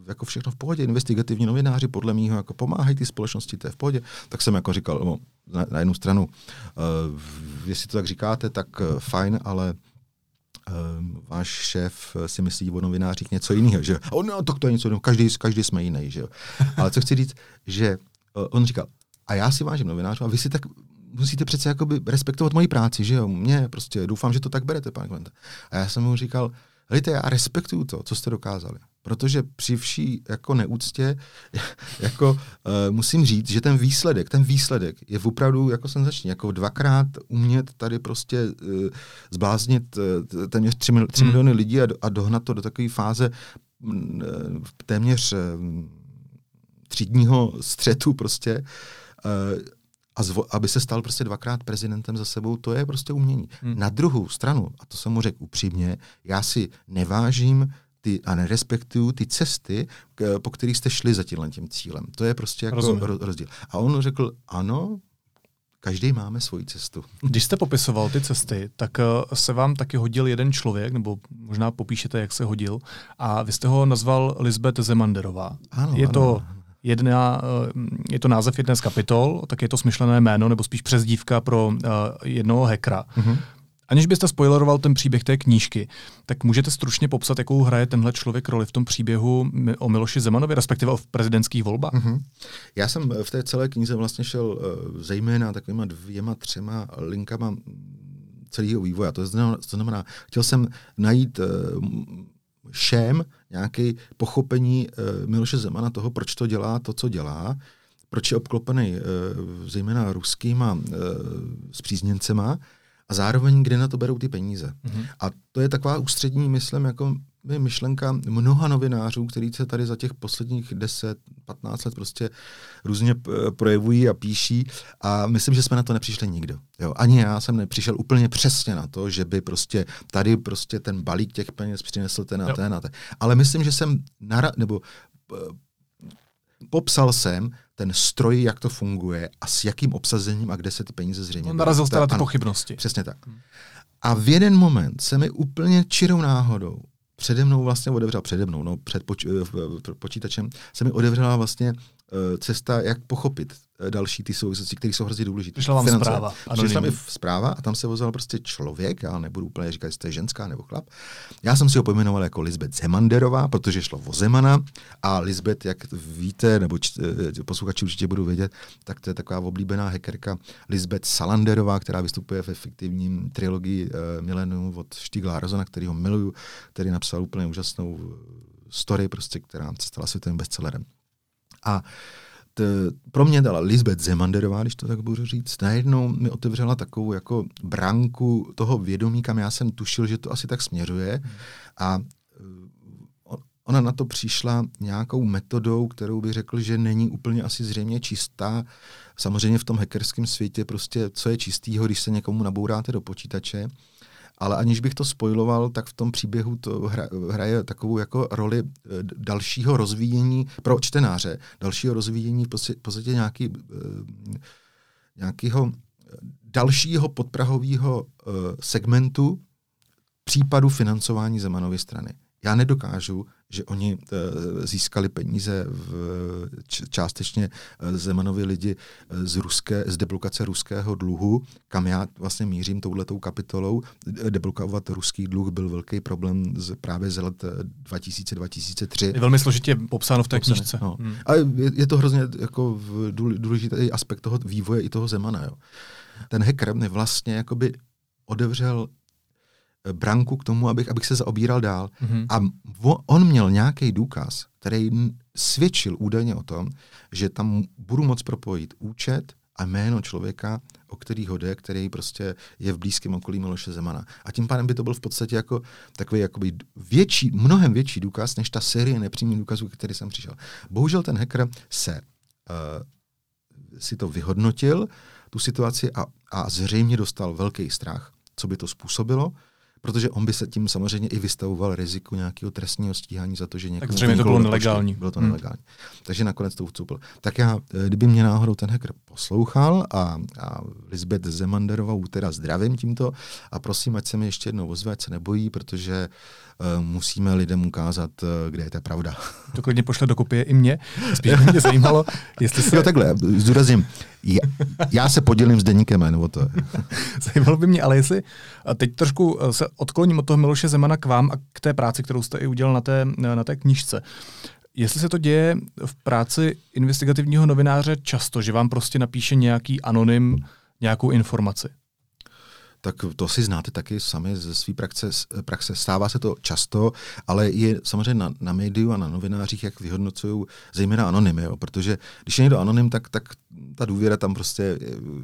jako všechno v pohodě, investigativní novináři podle mého jako pomáhají ty společnosti, to je v pohodě. Tak jsem jako říkal, no, na, na jednu stranu, uh, jestli to tak říkáte, tak uh, fajn, ale uh, váš šéf si myslí o novinářích něco jiného, že oh, no, tak to je něco jiného, každý, každý jsme jiný, že jo. Ale co chci říct, že uh, on říkal, a já si vážím novinářů a vy si tak musíte přece jakoby respektovat moji práci, že jo, mě prostě, doufám, že to tak berete, pane Klente. A já jsem mu říkal, Hejte, já respektuju to, co jste dokázali. Protože při vší jako neúctě jako, uh, musím říct, že ten výsledek, ten výsledek je opravdu jako senzační. Jako dvakrát umět tady prostě uh, zbláznit uh, téměř 3, mil, 3 hmm. miliony lidí a, a dohnat to do takové fáze uh, téměř uh, třídního střetu prostě. Uh, a zvo, aby se stal prostě dvakrát prezidentem za sebou, to je prostě umění. Hmm. Na druhou stranu, a to jsem mu řekl upřímně, já si nevážím ty, a nerespektuju ty cesty, k, po kterých jste šli za tímhle tím cílem. To je prostě jako ro, rozdíl. A on řekl, ano, každý máme svoji cestu. Když jste popisoval ty cesty, tak eh, se vám taky hodil jeden člověk, nebo možná popíšete, jak se hodil, a vy jste ho nazval Lisbeth Zemanderová. Ano, je ano, to jedna, eh, je to název jedné z kapitol, tak je to smyšlené jméno, nebo spíš přezdívka pro uh, jednoho hackera. Mm-hmm. Aniž byste spoileroval ten příběh té knížky, tak můžete stručně popsat, jakou hraje tenhle člověk roli v tom příběhu o Miloši Zemanovi, respektive o prezidentských volbách? Mm-hmm. Já jsem v té celé knize vlastně šel uh, zejména takovýma dvěma, třema linkama celého vývoje. To znamená, znamená chtěl jsem najít uh, šém, nějaké pochopení uh, Miloše Zemana toho, proč to dělá to, co dělá, proč je obklopený zejména ruskýma spřízněncema a zároveň, kde na to berou ty peníze. Mm-hmm. A to je taková ústřední, myslím, jako myšlenka mnoha novinářů, kteří se tady za těch posledních 10, 15 let prostě různě projevují a píší a myslím, že jsme na to nepřišli nikdo. Jo, ani já jsem nepřišel úplně přesně na to, že by prostě tady prostě ten balík těch peněz přinesl ten a ten a ten. Ale myslím, že jsem nara- nebo popsal jsem ten stroj, jak to funguje a s jakým obsazením a kde se ty peníze zřejmě... On narazil jste na ty pochybnosti. Přesně tak. Hmm. A v jeden moment se mi úplně čirou náhodou přede mnou vlastně otevřel, přede mnou, no, před poč, eh, počítačem, se mi otevřela vlastně cesta, jak pochopit uh, další ty souvislosti, které jsou hrozně důležité. Přišla vám Finance. zpráva. Přišla mi zpráva a tam se vozil prostě člověk, já nebudu úplně říkat, jestli to je ženská nebo chlap. Já jsem si ho pojmenoval jako Lisbeth Zemanderová, protože šlo o Zemana a Lisbeth, jak víte, nebo č, posluchači určitě budou vědět, tak to je taková oblíbená hackerka Lisbeth Salanderová, která vystupuje v efektivním trilogii uh, Milenu od Štigla Rozona, který ho miluju, který napsal úplně úžasnou story, prostě, která se stala světovým bestsellerem. A t, pro mě dala Lisbeth Zemanderová, když to tak budu říct, najednou mi otevřela takovou jako branku toho vědomí, kam já jsem tušil, že to asi tak směřuje. A eh, ona na to přišla nějakou metodou, kterou bych řekl, že není úplně asi zřejmě čistá. Samozřejmě v tom hackerském světě prostě, co je čistýho, když se někomu nabouráte do počítače, ale aniž bych to spojiloval, tak v tom příběhu to hra, hraje takovou jako roli eh, dalšího rozvíjení pro čtenáře, dalšího rozvíjení v podstatě nějaký, eh, nějakého dalšího podprahového eh, segmentu případu financování Zemanovy strany. Já nedokážu že oni uh, získali peníze v, částečně uh, Zemanovi lidi uh, z, ruské, z deblokace ruského dluhu, kam já vlastně mířím touhletou kapitolou. Deblokovat ruský dluh byl velký problém z, právě z let 2000-2003. Je velmi složitě popsáno v té knižce. No. Hmm. A je, je to hrozně jako důležitý aspekt toho vývoje i toho Zemana. Jo. Ten hacker mi vlastně jakoby odevřel branku k tomu, abych, abych se zaobíral dál. Mm-hmm. A on měl nějaký důkaz, který svědčil údajně o tom, že tam budu moc propojit účet a jméno člověka, o který ho jde, který prostě je v blízkém okolí Miloše Zemana. A tím pádem by to byl v podstatě jako takový jakoby větší, mnohem větší důkaz, než ta série nepřímých důkazů, který jsem přišel. Bohužel ten hacker se uh, si to vyhodnotil, tu situaci a, a zřejmě dostal velký strach, co by to způsobilo, protože on by se tím samozřejmě i vystavoval riziku nějakého trestního stíhání za to, že někomu Tak zřejmě to bylo nelegální. Bylo to hmm. nelegální. Takže nakonec to vcupil. Tak já, eh, kdyby mě náhodou ten hacker poslouchal a, a Lisbeth Zemanderovou teda zdravím tímto a prosím, ať se mi ještě jednou ozve, ať se nebojí, protože uh, musíme lidem ukázat, uh, kde je ta pravda. To klidně pošle do kopie i mě. Spíš mě zajímalo, jestli se... Jo, takhle, zdůrazním. Já, já se podělím s deníkem, nebo to Zajímalo by mě, ale jestli teď trošku se odkloním od toho Miloše Zemana k vám a k té práci, kterou jste i udělal na té, na té knižce. Jestli se to děje v práci investigativního novináře často, že vám prostě napíše nějaký anonym nějakou informaci? Tak to si znáte taky sami ze své praxe, praxe. Stává se to často, ale je samozřejmě na, na médiu a na novinářích, jak vyhodnocují zejména anonymy, jo? protože když je někdo anonym, tak, tak ta důvěra tam prostě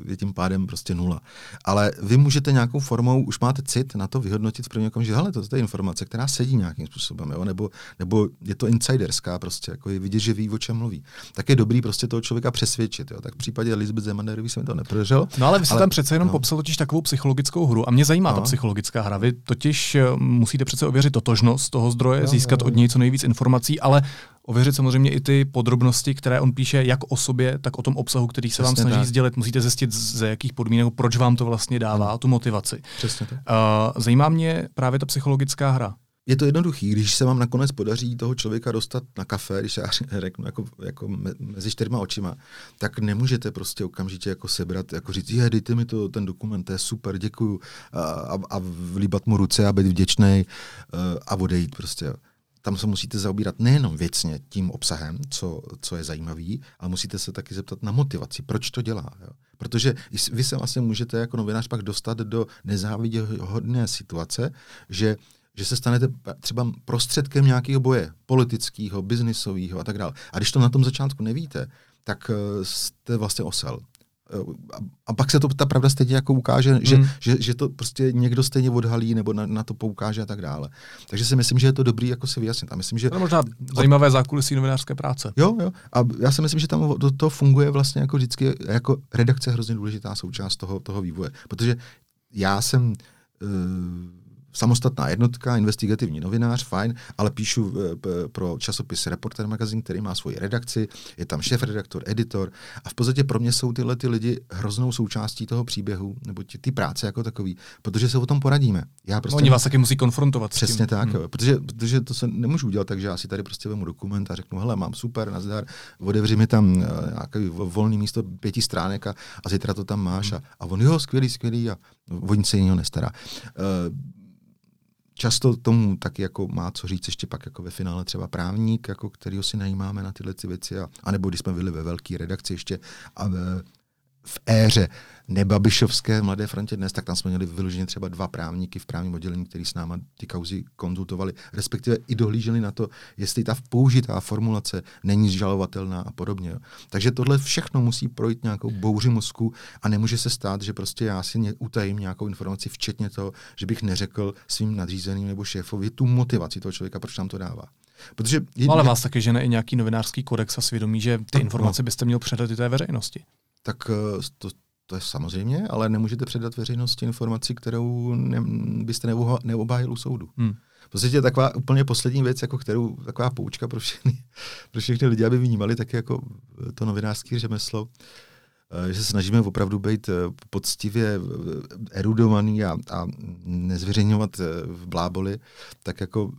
je tím pádem prostě nula. Ale vy můžete nějakou formou, už máte cit na to vyhodnotit v první okamžik, hele, to, to je informace, která sedí nějakým způsobem, jo? Nebo, nebo je to insiderská prostě, jako je vidět, že ví, o čem mluví. Tak je dobrý prostě toho člověka přesvědčit. Jo? Tak v případě Elizabeth Zemanerový se mi to nepodařilo. No ale vy jste ale, tam přece jenom no. popsal totiž takovou psychologickou hru a mě zajímá no. ta psychologická hra. Vy totiž eh, musíte přece ověřit totožnost toho zdroje, no, získat no, no. od něj co nejvíc informací, ale ověřit samozřejmě i ty podrobnosti, které on píše jak o sobě, tak o tom obsahu, který se Přesně vám snaží tak. sdělit. Musíte zjistit, ze jakých podmínek, proč vám to vlastně dává, ano. tu motivaci. Přesně tak. Uh, zajímá mě právě ta psychologická hra. Je to jednoduchý, když se vám nakonec podaří toho člověka dostat na kafe, když já řeknu jako, jako mezi čtyřma očima, tak nemůžete prostě okamžitě jako sebrat, jako říct, je, dejte mi to, ten dokument, to je super, děkuju, a, a, a vlíbat mu ruce a být vděčný a odejít prostě tam se musíte zaobírat nejenom věcně tím obsahem, co, co je zajímavý, ale musíte se taky zeptat na motivaci, proč to dělá. Jo? Protože vy se vlastně můžete jako novinář pak dostat do nezáviděhodné situace, že že se stanete třeba prostředkem nějakého boje, politického, biznisového a tak dále. A když to na tom začátku nevíte, tak eh, jste vlastně osel a pak se to ta pravda stejně jako ukáže, že, hmm. že, že to prostě někdo stejně odhalí nebo na, na to poukáže a tak dále. Takže si myslím, že je to dobrý jako si vyjasnit. A myslím, že to je možná zajímavé zákulisí novinářské práce. Jo, jo. A já si myslím, že tam to, to funguje vlastně jako vždycky, jako redakce hrozně důležitá součást toho, toho vývoje. Protože já jsem uh, samostatná jednotka, investigativní novinář, fajn, ale píšu eh, pro časopis Reporter magazín, který má svoji redakci, je tam šéf redaktor, editor a v podstatě pro mě jsou tyhle ty lidi hroznou součástí toho příběhu nebo ty, ty práce jako takový, protože se o tom poradíme. Já prostě Oni vás taky musí konfrontovat. Přesně tak, hmm. jo, protože, protože to se nemůžu udělat tak, že já si tady prostě vemu dokument a řeknu, hele, mám super, nazdar, otevři mi tam uh, nějaký volný místo pěti stránek a, a zítra to tam máš hmm. a, a on, jo, skvělý, skvělý a o nic se jiného nestará. Uh, často tomu taky jako má co říct ještě pak jako ve finále třeba právník, jako kterýho si najímáme na tyhle ty věci, a, anebo když jsme byli ve velké redakci ještě a ve, v éře nebabišovské Mladé frontě dnes, tak tam jsme měli vyloženě třeba dva právníky v právním oddělení, kteří s náma ty kauzy konzultovali, respektive i dohlíželi na to, jestli ta použitá formulace není žalovatelná a podobně. Jo. Takže tohle všechno musí projít nějakou bouři mozku a nemůže se stát, že prostě já si utajím nějakou informaci, včetně toho, že bych neřekl svým nadřízeným nebo šéfovi tu motivaci toho člověka, proč nám to dává. Protože je, no ale vás taky žene i nějaký novinářský kodex a svědomí, že ty to, informace no. byste měl předat i té veřejnosti. Tak eh, to, to je samozřejmě, ale nemůžete předat veřejnosti informaci, kterou ne, byste neobhájil u soudu. Hmm. V podstatě taková úplně poslední věc, jako kterou, taková poučka pro všechny, pro všechny lidi, aby vnímali taky jako to novinářské řemeslo, eh, že se snažíme opravdu být eh, poctivě eh, erudovaný a, a nezveřejňovat v bláboli, tak jako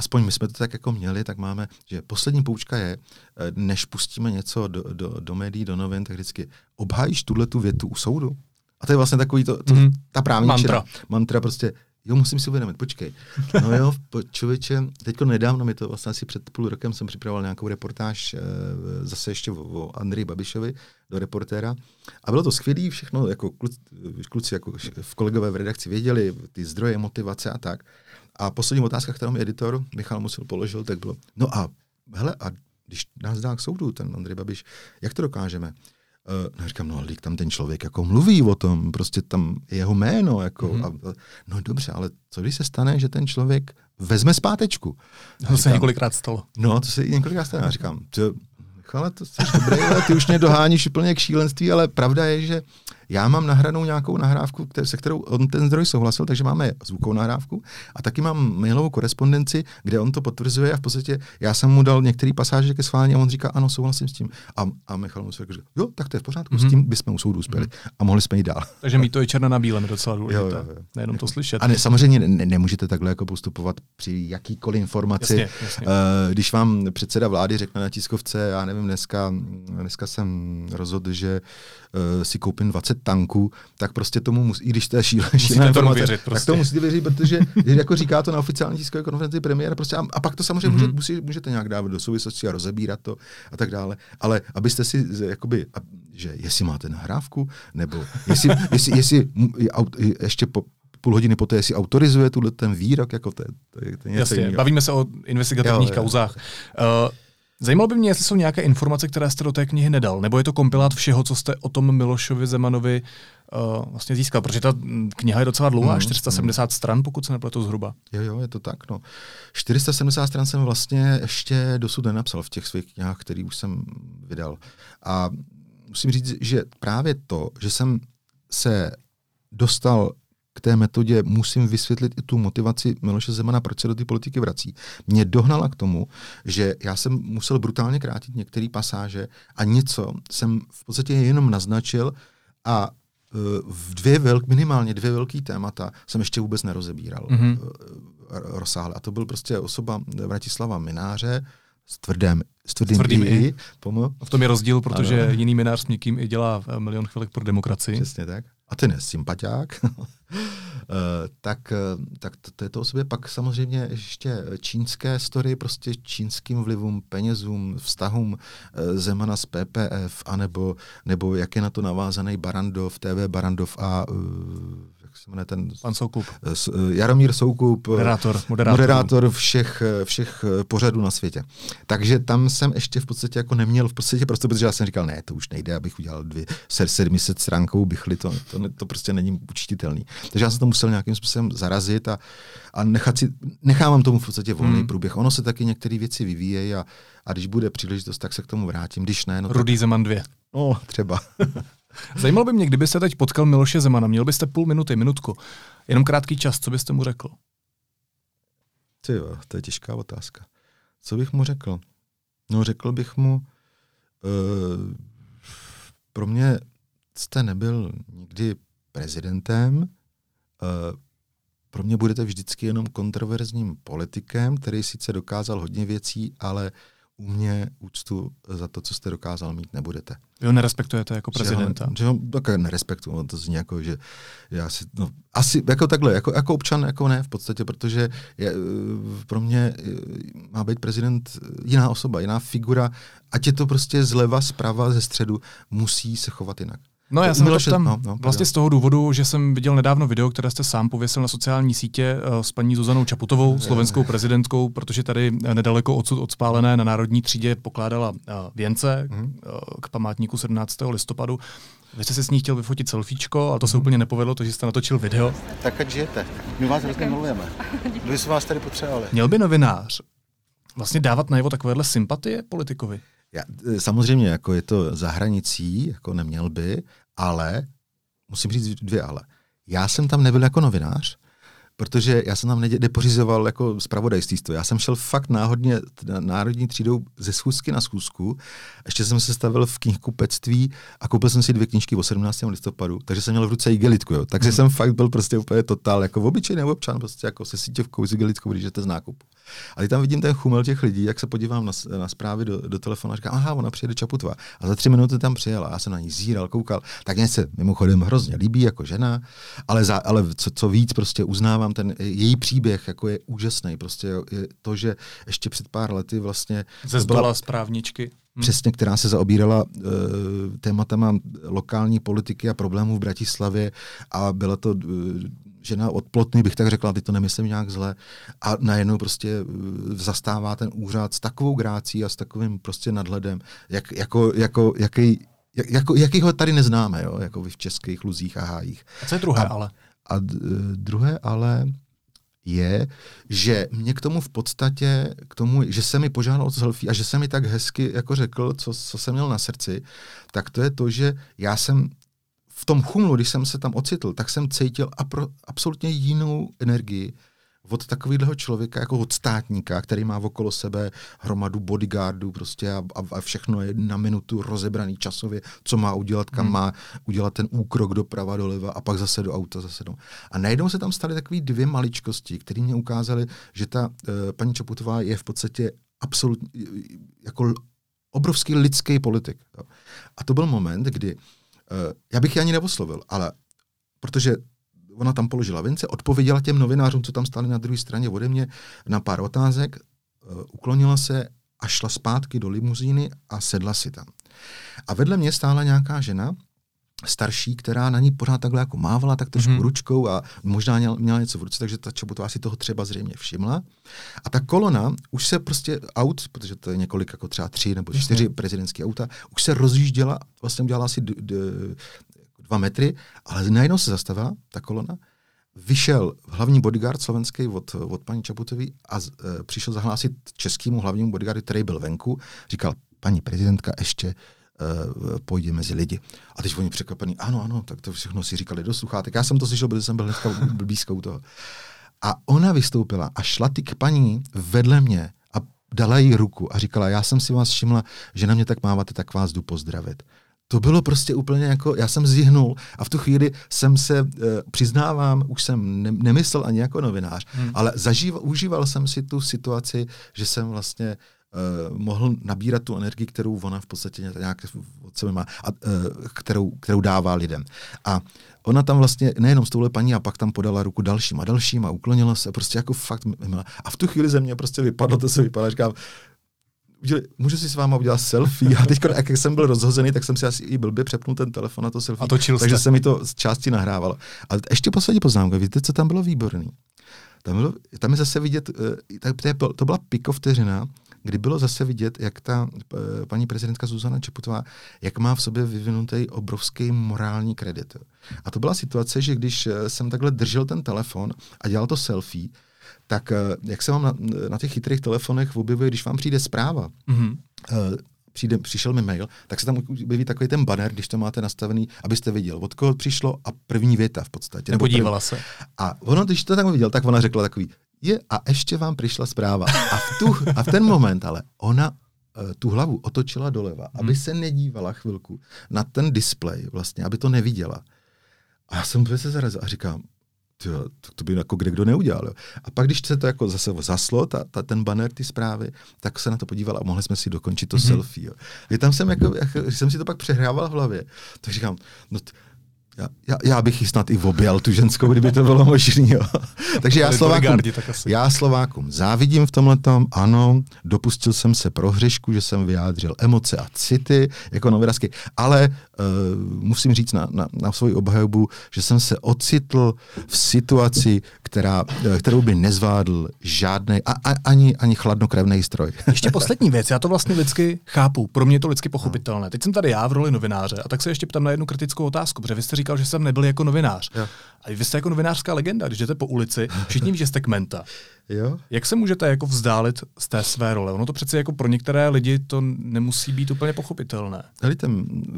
aspoň my jsme to tak jako měli, tak máme, že poslední poučka je, eh, než pustíme něco do, do, do médií, do novin, tak vždycky obhájíš tuhle tu větu u soudu. A to je vlastně takový to, to mm. ta právní mantra. mantra prostě, jo, musím si uvědomit, počkej. No jo, člověče, teďko nedávno mi to vlastně asi před půl rokem jsem připravoval nějakou reportáž e, zase ještě o, o Andrii Babišovi do reportéra. A bylo to skvělé, všechno, jako kluci, kluci jako v kolegové v redakci věděli, ty zdroje, motivace a tak. A poslední otázka, kterou mi editor Michal Musil položil, tak bylo, no a hele, a když nás dá k soudu ten Andrej Babiš, jak to dokážeme? Uh, no říkám, no ale tam ten člověk jako mluví o tom, prostě tam je jeho jméno, jako, mm-hmm. a, no dobře, ale co když se stane, že ten člověk vezme zpátečku? To říkám, se několikrát stalo. No, to se několikrát stalo. Já říkám, to, ale to jsi dobrý, ale ty už mě doháníš úplně k šílenství, ale pravda je, že Já mám nahranou nějakou nahrávku, se kterou on ten zdroj souhlasil, takže máme zvukovou nahrávku a taky mám mailovou korespondenci, kde on to potvrzuje a v podstatě já jsem mu dal některý pasáže ke schválení a on říká, ano, souhlasím s tím. A, a Michal mu řekl, jo, tak to je v pořádku, mm-hmm. s tím bychom u soudu uspěli mm-hmm. a mohli jsme jít dál. Takže mít to i černé na bílém je docela důležité. Jo, jo, jo. Nejenom to slyšet. A ne, samozřejmě ne, nemůžete takhle jako postupovat při jakýkoliv informaci. Jasně, jasně. Uh, když vám předseda vlády řekne na tiskovce, já nevím, dneska, dneska jsem rozhodl, že uh, si koupím 20 tanků, tak prostě tomu musí, i když to je šílená informace, věřit, prostě. tak to musíte věřit, protože jako říká to na oficiální tiskové konferenci premiér, prostě a, a pak to samozřejmě mm-hmm. může, můžete nějak dávat do souvislosti a rozebírat to a tak dále. Ale abyste si, jakoby, že jestli máte nahrávku, nebo jestli, jestli, jestli ještě po, půl hodiny poté, jestli autorizuje tuhle ten výrok, jako to, to, je, to je něco Jasně, bavíme se o investigativních jo, kauzách. Uh, Zajímalo by mě, jestli jsou nějaké informace, které jste do té knihy nedal, nebo je to kompilát všeho, co jste o tom Milošovi Zemanovi uh, vlastně získal, protože ta kniha je docela dlouhá, mm, 470 mm. stran, pokud se nepletu zhruba. Jo, jo, je to tak. No. 470 stran jsem vlastně ještě dosud nenapsal v těch svých knihách, které už jsem vydal. A musím říct, že právě to, že jsem se dostal k té metodě musím vysvětlit i tu motivaci Miloše Zemana, proč se do té politiky vrací. Mě dohnala k tomu, že já jsem musel brutálně krátit některé pasáže a něco jsem v podstatě jenom naznačil a e, v dvě velk, minimálně dvě velký témata jsem ještě vůbec nerozebíral mm-hmm. rozsáhle. A to byl prostě osoba Vratislava Mináře, s, tvrdém, s tvrdým, tvrdým i. i. V tom je rozdíl, protože ano. jiný minář s měkkým i dělá e, milion chvilek pro demokracii. Přesně tak a ten je sympatiák, eh, tak, eh, tak to, to je to o sobě. Pak samozřejmě ještě čínské story, prostě čínským vlivům, penězům, vztahům eh, Zemana z PPF, anebo nebo jak je na to navázaný Barandov, TV Barandov a jak se jmenuje ten... Pan Soukup. Jaromír Soukup. Moderátor. Moderátor, moderátor všech, všech pořadů na světě. Takže tam jsem ještě v podstatě jako neměl v podstatě prostě, protože já jsem říkal, ne, to už nejde, abych udělal dvě 700 stránkou bychli, to, to, to prostě není učitelný. Takže já jsem to musel nějakým způsobem zarazit a, a nechat si, nechávám tomu v podstatě volný hmm. průběh. Ono se taky některé věci vyvíjejí a, a když bude příležitost, tak se k tomu vrátím. Když ne, no Rudý tak... Zeman 2. No, třeba. Zajímalo by mě, kdybyste teď potkal Miloše Zemana, měl byste půl minuty, minutku, jenom krátký čas, co byste mu řekl? Ty jo, to je těžká otázka. Co bych mu řekl? No, řekl bych mu, uh, pro mě jste nebyl nikdy prezidentem, uh, pro mě budete vždycky jenom kontroverzním politikem, který sice dokázal hodně věcí, ale u mě úctu za to, co jste dokázal mít, nebudete. Vy ho nerespektujete jako prezidenta? Že, že ho také nerespektuju, no, to zní jako, že já si, no, asi jako takhle, jako, jako občan, jako ne v podstatě, protože je, eh, pro mě eh, má být prezident jiná osoba, jiná figura, ať je to prostě zleva, zprava, ze středu, musí se chovat jinak. No já jsem to tam no, no, vlastně z toho důvodu, že jsem viděl nedávno video, které jste sám pověsil na sociální sítě uh, s paní Zuzanou Čaputovou, slovenskou prezidentkou, protože tady nedaleko odsud od spálené na Národní třídě pokládala uh, věnce uh, k památníku 17. listopadu. Vy jste se s ní chtěl vyfotit selfiečko, ale to se mhm. úplně nepovedlo, takže jste natočil video. Tak ať žijete. My vás hrozně milujeme. My jsme vás tady potřebovali. Měl by novinář vlastně dávat najevo takovéhle sympatie politikovi? Já, e, samozřejmě, jako je to za hranicí, jako neměl by, ale musím říct dvě ale. Já jsem tam nebyl jako novinář, protože já jsem tam nepořizoval jako zpravodajství. Já jsem šel fakt náhodně národní třídou ze schůzky na schůzku. Ještě jsem se stavil v knihkupectví a koupil jsem si dvě knížky o 17. listopadu, takže jsem měl v ruce igelitku. Jo. Takže hmm. jsem fakt byl prostě úplně totál jako obyčejný občan, prostě jako se sítěvkou s igelitkou, když jdete z nákupu. A tam vidím ten chumel těch lidí, jak se podívám na, na zprávy do, do telefonu a říkám, aha, ona přijede Čaputová. A za tři minuty tam přijela. Já jsem na ní zíral, koukal. Tak mě se mimochodem hrozně líbí jako žena, ale, za, ale co, co víc prostě uznávám, ten její příběh jako je úžasný. Prostě je to, že ještě před pár lety vlastně... Ze zdola správničky. Hmm. Přesně, která se zaobírala uh, tématama lokální politiky a problémů v Bratislavě a byla to uh, žena odplotný, bych tak řekla, ty to nemyslím nějak zle, a najednou prostě uh, zastává ten úřad s takovou grácí a s takovým prostě nadhledem, jak, jako, jako, jaký, jak, jako, jaký ho tady neznáme, jo, jako v českých luzích a hájích. A co je druhé a, ale? A uh, druhé ale je, že mě k tomu v podstatě, k tomu, že se mi požádal o selfie a že se mi tak hezky jako řekl, co, co jsem měl na srdci, tak to je to, že já jsem v tom chumlu, když jsem se tam ocitl, tak jsem cítil apro, absolutně jinou energii od takového člověka, jako od státníka, který má okolo sebe hromadu bodyguardů prostě a, a, a všechno je na minutu rozebraný časově, co má udělat, kam hmm. má udělat ten úkrok doprava, doleva a pak zase do auta, zase do. A najednou se tam staly takové dvě maličkosti, které mě ukázaly, že ta uh, paní Čaputová je v podstatě absolutně jako obrovský lidský politik. Jo. A to byl moment, kdy uh, já bych ji ani neoslovil, ale protože ona tam položila vince, odpověděla těm novinářům, co tam stáli na druhé straně ode mě, na pár otázek, uh, uklonila se a šla zpátky do limuzíny a sedla si tam. A vedle mě stála nějaká žena, starší, která na ní pořád takhle jako mávala tak trošku mm-hmm. ručkou a možná měla, měla něco v ruce, takže ta Čabutová si toho třeba zřejmě všimla. A ta kolona už se prostě aut, protože to je několik, jako třeba tři nebo čtyři mm-hmm. prezidentské auta, už se rozjížděla, vlastně udělala asi d- d- dva metry, ale najednou se zastavila ta kolona, vyšel hlavní bodyguard slovenský od, od paní Čaputové a e, přišel zahlásit českému hlavnímu bodyguardu, který byl venku, říkal, paní prezidentka ještě uh, pojde mezi lidi. A teď oni překvapený, ano, ano, tak to všechno si říkali do sluchátek. Já jsem to slyšel, protože jsem byl dneska blízko u toho. A ona vystoupila a šla ty k paní vedle mě a dala jí ruku a říkala, já jsem si vás všimla, že na mě tak máváte, tak vás jdu pozdravit. To bylo prostě úplně jako, já jsem zjihnul a v tu chvíli jsem se, uh, přiznávám, už jsem ne, nemyslel ani jako novinář, hmm. ale zažíval, užíval jsem si tu situaci, že jsem vlastně uh, mohl nabírat tu energii, kterou ona v podstatě nějak od sebe má, a, uh, kterou, kterou dává lidem. A ona tam vlastně nejenom s touhle paní a pak tam podala ruku dalším a dalším a uklonila se, prostě jako fakt A v tu chvíli ze mě prostě vypadlo, to se vypadá, říkám, můžu si s váma udělat selfie. A teď, jak jsem byl rozhozený, tak jsem si asi i blbě přepnul ten telefon na to selfie. A točil takže jste. se mi to z části nahrávalo. Ale ještě poslední poznámka, víte, co tam bylo výborný? Tam, bylo, tam je zase vidět, eh, to byla pikovteřina, kdy bylo zase vidět, jak ta eh, paní prezidentka Zuzana Čeputová, jak má v sobě vyvinutý obrovský morální kredit. A to byla situace, že když eh, jsem takhle držel ten telefon a dělal to selfie, tak jak se vám na, na těch chytrých telefonech objevuje, když vám přijde zpráva, mm-hmm. přijde, přišel mi mail, tak se tam objeví takový ten banner, když to máte nastavený, abyste viděl, od koho přišlo a první věta v podstatě. Nepodívala první. se. A ono, když to tam viděl, tak ona řekla takový, je a ještě vám přišla zpráva. A v, tu, a v ten moment ale ona uh, tu hlavu otočila doleva, hmm. aby se nedívala chvilku na ten displej vlastně, aby to neviděla. A já jsem se zarazil a říkám, tyjo, to, to by jako kde kdo neudělal. Jo. A pak, když se to jako zase zaslo, ta, ta, ten banner, ty zprávy, tak se na to podíval a mohli jsme si dokončit to mm-hmm. selfie. Jo. Kdy tam jsem, jako, jako, jsem si to pak přehrával v hlavě, tak říkám, no t- já, já, já bych ji snad i objel, tu ženskou, kdyby to bylo možné. Takže já Slovákům, já Slovákům závidím v tomhle tom, ano, dopustil jsem se prohřešku, že jsem vyjádřil emoce a city jako novinářsky, ale uh, musím říct na, na, na svoji obhajobu, že jsem se ocitl v situaci, která, uh, kterou by nezvládl žádný, a, a, ani, ani chladnokrevný stroj. Ještě poslední věc, já to vlastně lidsky chápu, pro mě je to lidsky pochopitelné. Teď jsem tady já v roli novináře a tak se ještě ptám na jednu kritickou otázku, protože vy jste říkal, že jsem nebyl jako novinář. Jo. A vy jste jako novinářská legenda, když jdete po ulici, všichni ví, že jste kmenta. Jo? Jak se můžete jako vzdálit z té své role? Ono to přece jako pro některé lidi to nemusí být úplně pochopitelné. Helejte,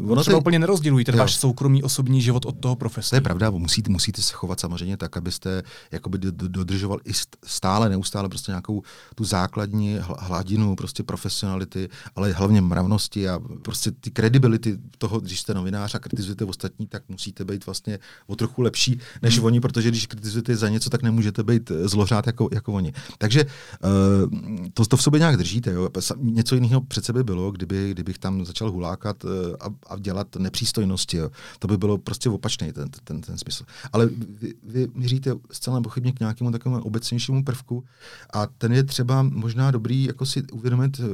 ono třeba je... úplně nerozdělují ten váš soukromý osobní život od toho profesí. To je pravda, musíte, musíte se chovat samozřejmě tak, abyste jakoby dodržoval i stále, neustále prostě nějakou tu základní hladinu prostě profesionality, ale hlavně mravnosti a prostě ty kredibility toho, když jste novinář a kritizujete ostatní, tak musíte být vlastně o trochu lepší než hmm. oni, protože když kritizujete za něco, tak nemůžete být zlořád jako, jako oni oni. Takže uh, to, to v sobě nějak držíte. Jo. Něco jiného přece by bylo, kdyby, kdybych tam začal hulákat uh, a, a dělat nepřístojnosti. Jo. To by bylo prostě opačný ten, ten, ten smysl. Ale vy, vy míříte zcela pochybně k nějakému takovému obecnějšímu prvku a ten je třeba možná dobrý jako si uvědomit uh,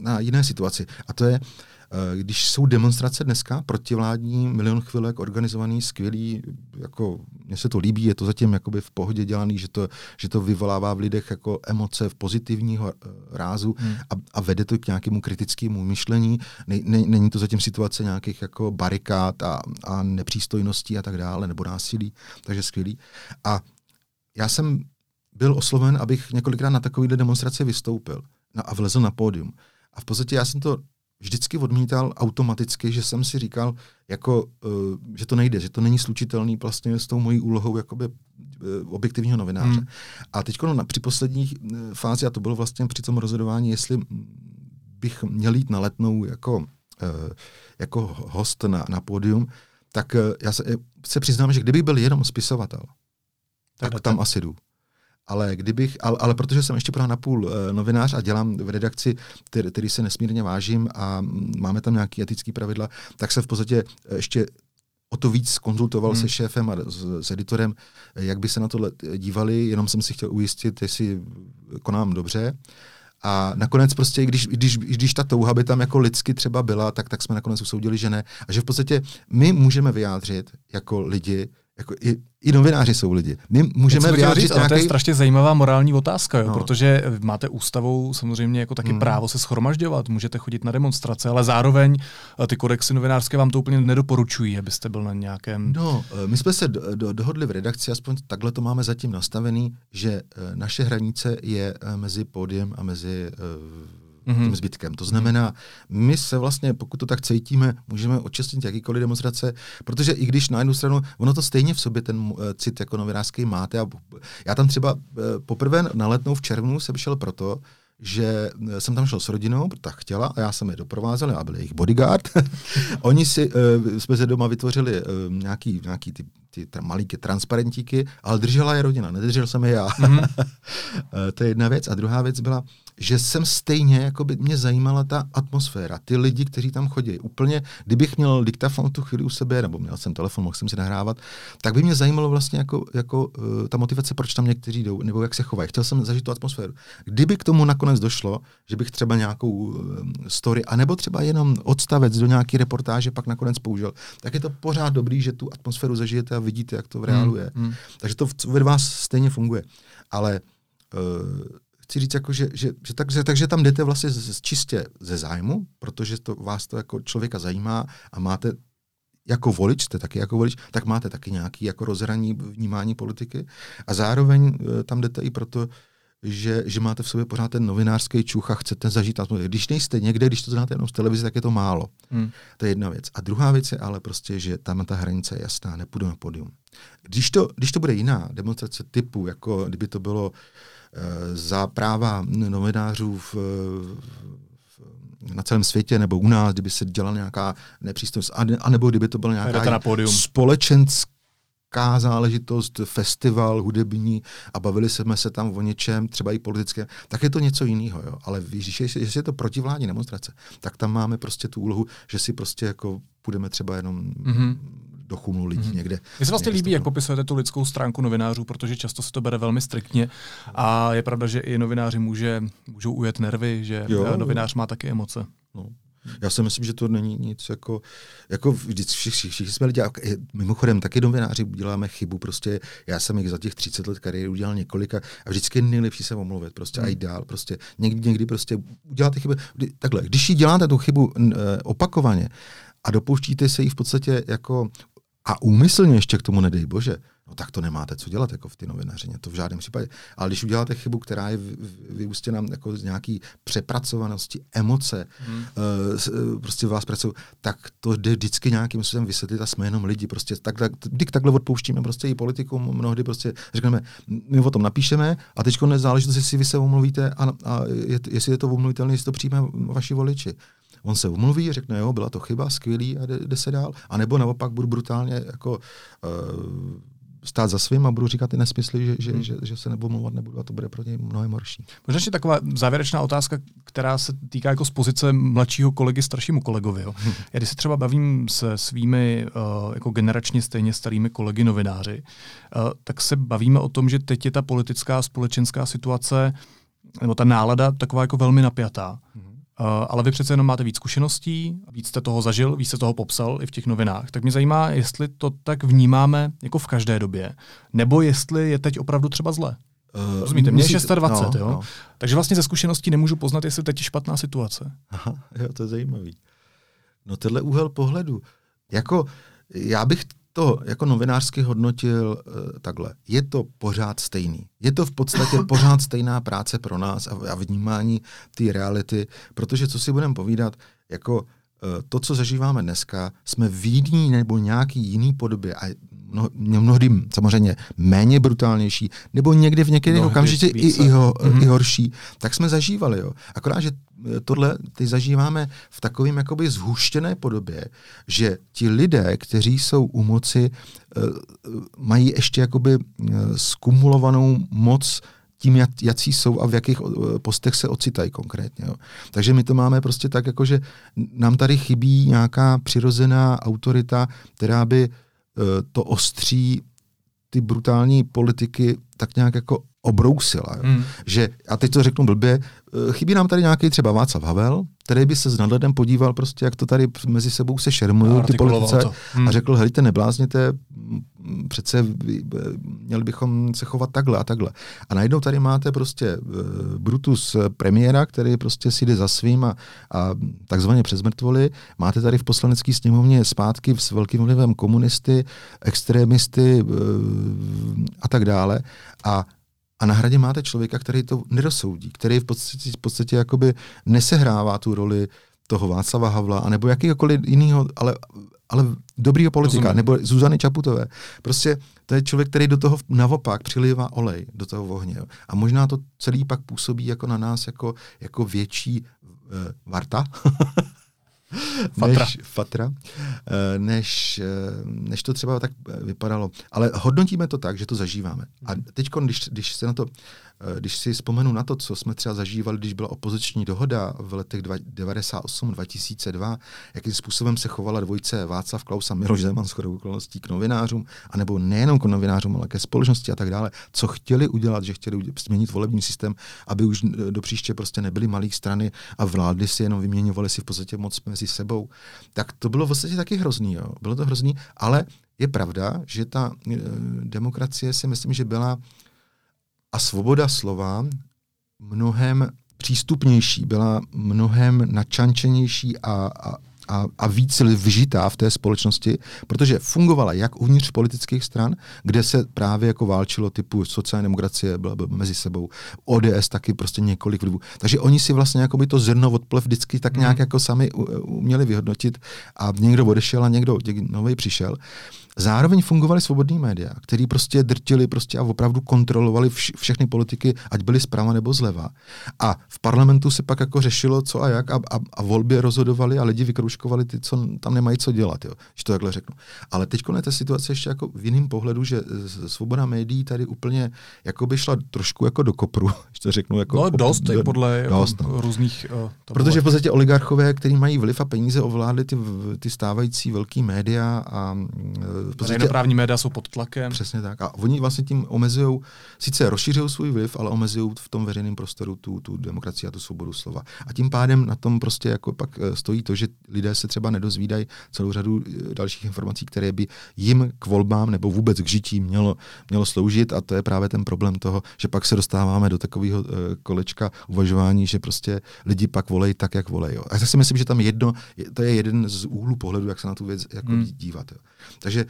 na jiné situaci. A to je, uh, Eh, když jsou demonstrace dneska protivládní, milion chvilek organizovaný, skvělý, jako mně se to líbí, je to zatím jakoby v pohodě dělaný, že to, že to vyvolává v lidech jako emoce v pozitivního eh, rázu hmm. a, a vede to k nějakému kritickému myšlení. Ne, ne, není to zatím situace nějakých jako barikád a, a nepřístojností a tak dále, nebo násilí, takže skvělý. A já jsem byl osloven, abych několikrát na takovýhle demonstraci vystoupil na, a vlezl na pódium. A v podstatě já jsem to vždycky odmítal automaticky, že jsem si říkal, jako, uh, že to nejde, že to není slučitelný vlastně s tou mojí úlohou jakoby, uh, objektivního novináře. Hmm. A teď no, při poslední uh, fázi, a to bylo vlastně při tom rozhodování, jestli bych měl jít na letnou jako, uh, jako host na, na pódium, tak uh, já se, se přiznám, že kdyby byl jenom spisovatel, tak, tak tam asi jdu. Ale, kdybych, ale, ale protože jsem ještě pořád napůl uh, novinář a dělám v redakci, který, který se nesmírně vážím a máme tam nějaké etické pravidla, tak se v podstatě ještě o to víc konzultoval hmm. se šéfem a s, s editorem, jak by se na to dívali, jenom jsem si chtěl ujistit, jestli konám dobře. A nakonec prostě, když, když, když ta touha by tam jako lidsky třeba byla, tak, tak jsme nakonec usoudili, že ne. A že v podstatě my můžeme vyjádřit jako lidi, jako i, i novináři jsou lidi. My můžeme vyjádřit říct, nějaký... To je strašně zajímavá morální otázka, jo, no. protože máte ústavou samozřejmě jako taky hmm. právo se schromažďovat, můžete chodit na demonstrace, ale zároveň eh, ty kodexy novinářské vám to úplně nedoporučují, abyste byl na nějakém... No, eh, my jsme se do, do, dohodli v redakci, aspoň takhle to máme zatím nastavený, že eh, naše hranice je mezi pódiem a mezi mm-hmm. tím zbytkem. To znamená, my se vlastně, pokud to tak cítíme, můžeme očistnit jakýkoliv demonstrace, protože i když na jednu stranu, ono to stejně v sobě ten uh, cit jako novinářský máte. A já tam třeba uh, poprvé na letnou v červnu jsem šel proto, že eh, jsem tam šel s rodinou, protože chtěla a já jsem je doprovázel, já byl jejich bodyguard. Oni si, uh, jsme se doma vytvořili uh, nějaký, nějaký ty, ty tra, malíky transparentíky, ale držela je rodina, nedržel jsem je já. Mm-hmm. to je jedna věc. A druhá věc byla, že jsem stejně, jako by mě zajímala ta atmosféra, ty lidi, kteří tam chodí. Úplně, kdybych měl diktafon tu chvíli u sebe, nebo měl jsem telefon, mohl jsem si nahrávat, tak by mě zajímalo vlastně jako, jako uh, ta motivace, proč tam někteří jdou, nebo jak se chovají. Chtěl jsem zažít tu atmosféru. Kdyby k tomu nakonec došlo, že bych třeba nějakou uh, story, anebo třeba jenom odstavec do nějaké reportáže pak nakonec použil, tak je to pořád dobrý, že tu atmosféru zažijete a vidíte, jak to v reálu hmm, je. Hmm. Takže to ve vás stejně funguje. Ale uh, chci říct, jako, že, že, že, tak, že, takže tam jdete vlastně z, z, čistě ze zájmu, protože to vás to jako člověka zajímá a máte jako volič, jste taky jako volič, tak máte taky nějaký jako rozhraní vnímání politiky. A zároveň uh, tam jdete i proto, že, že máte v sobě pořád ten novinářský čuch a chcete zažít atmosféru. Když nejste někde, když to znáte jenom z televize, tak je to málo. Hmm. To je jedna věc. A druhá věc je ale prostě, že tam ta hranice je jasná, nepůjdu na podium. Když to, když to bude jiná demonstrace typu, jako kdyby to bylo Eh, za práva novinářů v, v, na celém světě nebo u nás, kdyby se dělala nějaká nepřístojnost, anebo kdyby to byla nějaká společenská záležitost, festival hudební a bavili jsme se tam o něčem, třeba i politické, tak je to něco jiného. Jo? Ale když je, jestli je to protivládní demonstrace, tak tam máme prostě tu úlohu, že si prostě jako půjdeme třeba jenom mm-hmm do chumlu lidí mm-hmm. někde. Mně se vlastně líbí, jak popisujete tu lidskou stránku novinářů, protože často se to bere velmi striktně a je pravda, že i novináři může, můžou ujet nervy, že jo. novinář má taky emoce. No. Já si myslím, že to není nic jako, jako vždycky všichni, všichni jsme lidi, mimochodem taky novináři uděláme chybu, prostě já jsem jich za těch 30 let kariéry udělal několika a vždycky je nejlepší se omluvit, prostě hmm. a jít dál, prostě někdy, někdy prostě uděláte chybu, takhle, když ji děláte tu chybu uh, opakovaně a dopouštíte se jí v podstatě jako a úmyslně ještě k tomu nedej bože, no tak to nemáte co dělat jako v ty novinařině, to v žádném případě. Ale když uděláte chybu, která je vyústěna jako z nějaký přepracovanosti, emoce, hmm. uh, prostě vás pracují, tak to jde vždycky nějakým způsobem vysvětlit a jsme jenom lidi. Prostě tak, tak, když takhle odpouštíme prostě i politikům, mnohdy prostě řekneme, my o tom napíšeme a teď nezáleží, jestli vy se omluvíte a, a je, jestli je to omluvitelné, jestli to přijme vaši voliči. On se umluví, řekne, jo, byla to chyba, skvělý a jde, jde se dál. A nebo naopak budu brutálně jako uh, stát za svým a budu říkat ty nesmysly, že, že, hmm. že, že se nebudu mluvat nebudu a to bude pro něj mnohem horší. Možná ještě taková závěrečná otázka, která se týká jako z pozice mladšího kolegy staršímu kolegovi. Jo. Hmm. Já když se třeba bavím se svými uh, jako generačně stejně starými kolegy novináři, uh, tak se bavíme o tom, že teď je ta politická společenská situace nebo ta nálada taková jako velmi napjatá. Hmm. Uh, ale vy přece jenom máte víc zkušeností, víc jste toho zažil, víc jste toho popsal i v těch novinách. Tak mě zajímá, jestli to tak vnímáme jako v každé době, nebo jestli je teď opravdu třeba zle. Uh, Rozumíte, mě je 26, no, jo? No. Takže vlastně ze zkušeností nemůžu poznat, jestli teď je špatná situace. Aha, jo, to je zajímavý. No tenhle úhel pohledu. Jako, já bych to jako novinářsky hodnotil uh, takhle. Je to pořád stejný. Je to v podstatě pořád stejná práce pro nás a, a vnímání té reality, protože co si budeme povídat, jako uh, to, co zažíváme dneska, jsme v jiný nebo nějaký jiný podobě a mnohdy samozřejmě méně brutálnější, nebo někdy v některých okamžicích i, i, ho, mm-hmm. i horší, tak jsme zažívali. Jo. Akorát, že tohle ty zažíváme v takovém jakoby zhuštěné podobě, že ti lidé, kteří jsou u moci, eh, mají ještě jakoby eh, skumulovanou moc tím, jak, jaký jsou a v jakých postech se ocitají konkrétně. Jo. Takže my to máme prostě tak, jako že nám tady chybí nějaká přirozená autorita, která by to ostří ty brutální politiky tak nějak jako obrousila. Jo. Hmm. Že, a teď to řeknu blbě, eh, chybí nám tady nějaký třeba Václav Havel, který by se s nadhledem podíval prostě, jak to tady mezi sebou se šermují ty politice hmm. a řekl, hejte, neblázněte, přece měli bychom se chovat takhle a takhle. A najednou tady máte prostě uh, Brutus premiéra, který prostě si jde za svým a, a takzvaně přes mrtvoli. Máte tady v poslanecké sněmovně zpátky s velkým vlivem komunisty, extrémisty uh, a tak dále. A a na hradě máte člověka, který to nedosoudí, který v podstatě, v podstatě jakoby nesehrává tu roli toho Václava Havla, anebo jakýkoliv jiného, ale, ale dobrýho politika, Rozumím. nebo Zuzany Čaputové. Prostě to je člověk, který do toho naopak přilívá olej do toho ohně. Jo. A možná to celý pak působí jako na nás jako, jako větší uh, varta, Fatra. než, fatra, eh, než, eh, než to třeba tak vypadalo. Ale hodnotíme to tak, že to zažíváme. A teď, když, když se na to když si vzpomenu na to, co jsme třeba zažívali, když byla opoziční dohoda v letech 98-2002, jakým způsobem se chovala dvojce Václav Klaus a Miloš Zeman s okolností k novinářům, anebo nejenom k novinářům, ale ke společnosti a tak dále, co chtěli udělat, že chtěli změnit volební systém, aby už do příště prostě nebyly malé strany a vlády si jenom vyměňovaly si v podstatě moc mezi sebou, tak to bylo v podstatě taky hrozný. Jo. Bylo to hrozný, ale je pravda, že ta e, demokracie si myslím, že byla a svoboda slova mnohem přístupnější, byla mnohem načančenější a, a, a, a víc vžitá v té společnosti, protože fungovala jak uvnitř politických stran, kde se právě jako válčilo typu sociální demokracie byla, byla mezi sebou, ODS taky prostě několik vlivů. Takže oni si vlastně jako by to zrno odplev vždycky tak nějak mm. jako sami uměli vyhodnotit a někdo odešel a někdo nový přišel. Zároveň fungovaly svobodní média, který prostě drtili prostě a opravdu kontrolovali vš- všechny politiky, ať byly zprava nebo zleva. A v parlamentu se pak jako řešilo, co a jak a, a, a volby rozhodovali a lidi vykrouškovali ty, co tam nemají co dělat, jo, že to takhle řeknu. Ale teď je ta situace ještě jako v jiném pohledu, že svoboda médií tady úplně jako by šla trošku jako do kopru, že to řeknu. Jako no dost, do, podle jako dost, no. různých... Uh, Protože v podstatě oligarchové, kteří mají vliv a peníze, ovládli ty, ty stávající velké média a v podstatě, právní média jsou pod tlakem. Přesně tak. A oni vlastně tím omezují, sice rozšířují svůj vliv, ale omezují v tom veřejném prostoru tu, tu demokracii a tu svobodu slova. A tím pádem na tom prostě jako pak eh, stojí to, že lidé se třeba nedozvídají celou řadu eh, dalších informací, které by jim k volbám nebo vůbec k žití mělo, mělo sloužit. A to je právě ten problém toho, že pak se dostáváme do takového uh, kolečka uvažování, že prostě lidi pak volej tak, jak volej. Jo. A já si myslím, že tam jedno, to je jeden z úhlů pohledu, jak se na tu věc jako hmm. dívat. Jo. Takže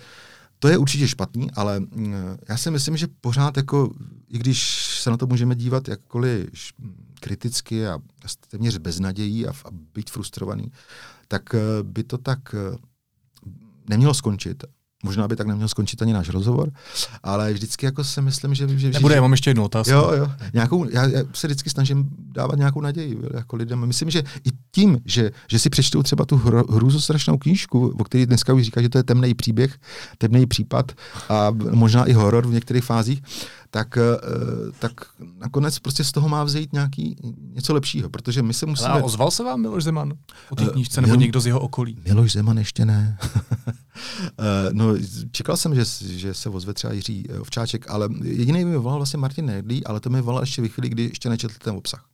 to je určitě špatný, ale mm, já si myslím, že pořád jako, i když se na to můžeme dívat jakkoliv kriticky a téměř beznadějí a, a být frustrovaný, tak eh, by to tak eh, nemělo skončit. Možná by tak neměl skončit ani náš rozhovor, ale vždycky jako si myslím, že... že Nebude, já mám ještě jednu otázku. Jo, jo. Nějakou, já, já se vždycky snažím dávat nějakou naději jako lidem. Myslím, že i tím, že, že si přečtou třeba tu hru, strašnou knížku, o které dneska už říká, že to je temný příběh, temný případ a možná i horor v některých fázích, tak, eh, tak nakonec prostě z toho má vzejít nějaký něco lepšího, protože my se musíme... Ale ozval se vám Miloš Zeman o té eh, knížce, nebo Mil... někdo z jeho okolí? Miloš Zeman ještě ne. Eh, no, čekal jsem, že, že se ozve třeba Jiří Ovčáček, ale jediný mi volal vlastně Martin Nedlí, ale to mi volal ještě ve chvíli, kdy ještě nečetl ten obsah.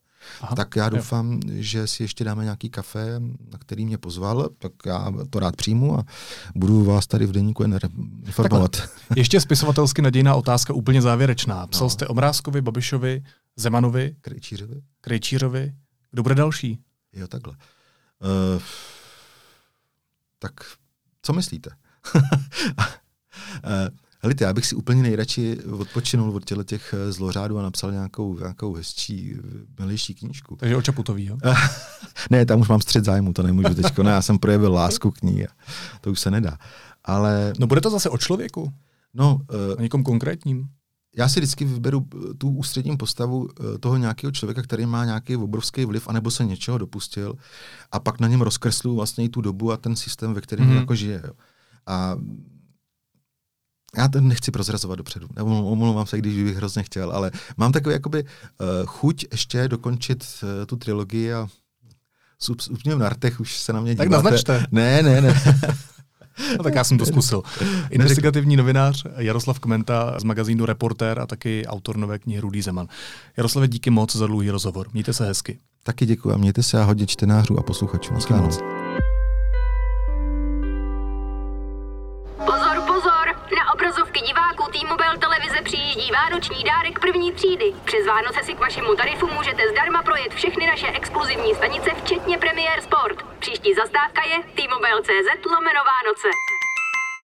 Aha, tak já doufám, jo. že si ještě dáme nějaký kafe, na který mě pozval, tak já to rád přijmu a budu vás tady v denníku jen informovat. ještě spisovatelsky nadějná otázka, úplně závěrečná. Psal no. jste Omrázkovi, Babišovi, Zemanovi, Krejčířovi. Krejčířovi. Kdo bude další? Jo, takhle. Uh, tak co myslíte? Helite, já bych si úplně nejradši odpočinul od těle těch eh, zlořádů a napsal nějakou, nějakou hezčí, eh, milější knížku. Takže o Čaputový, jo? ne, tam už mám střed zájmu, to nemůžu teď. Ne, já jsem projevil lásku k ní a to už se nedá. Ale... No bude to zase o člověku? No, uh, o někom konkrétním? Já si vždycky vyberu tu ústřední postavu toho nějakého člověka, který má nějaký obrovský vliv, anebo se něčeho dopustil, a pak na něm rozkreslu vlastně i tu dobu a ten systém, ve kterém mm-hmm. jako žije. Jo. A já to nechci prozrazovat dopředu, omlouvám se, když bych hrozně chtěl, ale mám takový jakoby uh, chuť ještě dokončit uh, tu trilogii a s na rtech už se na mě díváte. Tak naznačte. Ne, ne, ne. No tak já jsem to zkusil. Investigativní novinář Jaroslav Kmenta z magazínu Reportér a taky autor nové knihy Rudý Zeman. Jaroslave, díky moc za dlouhý rozhovor. Mějte se hezky. Taky děkuji a mějte se a hodně čtenářů a posluchačů. Díky moc. Přijíždí vánoční dárek první třídy. Přes Vánoce si k vašemu tarifu můžete zdarma projet všechny naše exkluzivní stanice, včetně Premier Sport. Příští zastávka je T-Mobile.cz lomeno Vánoce.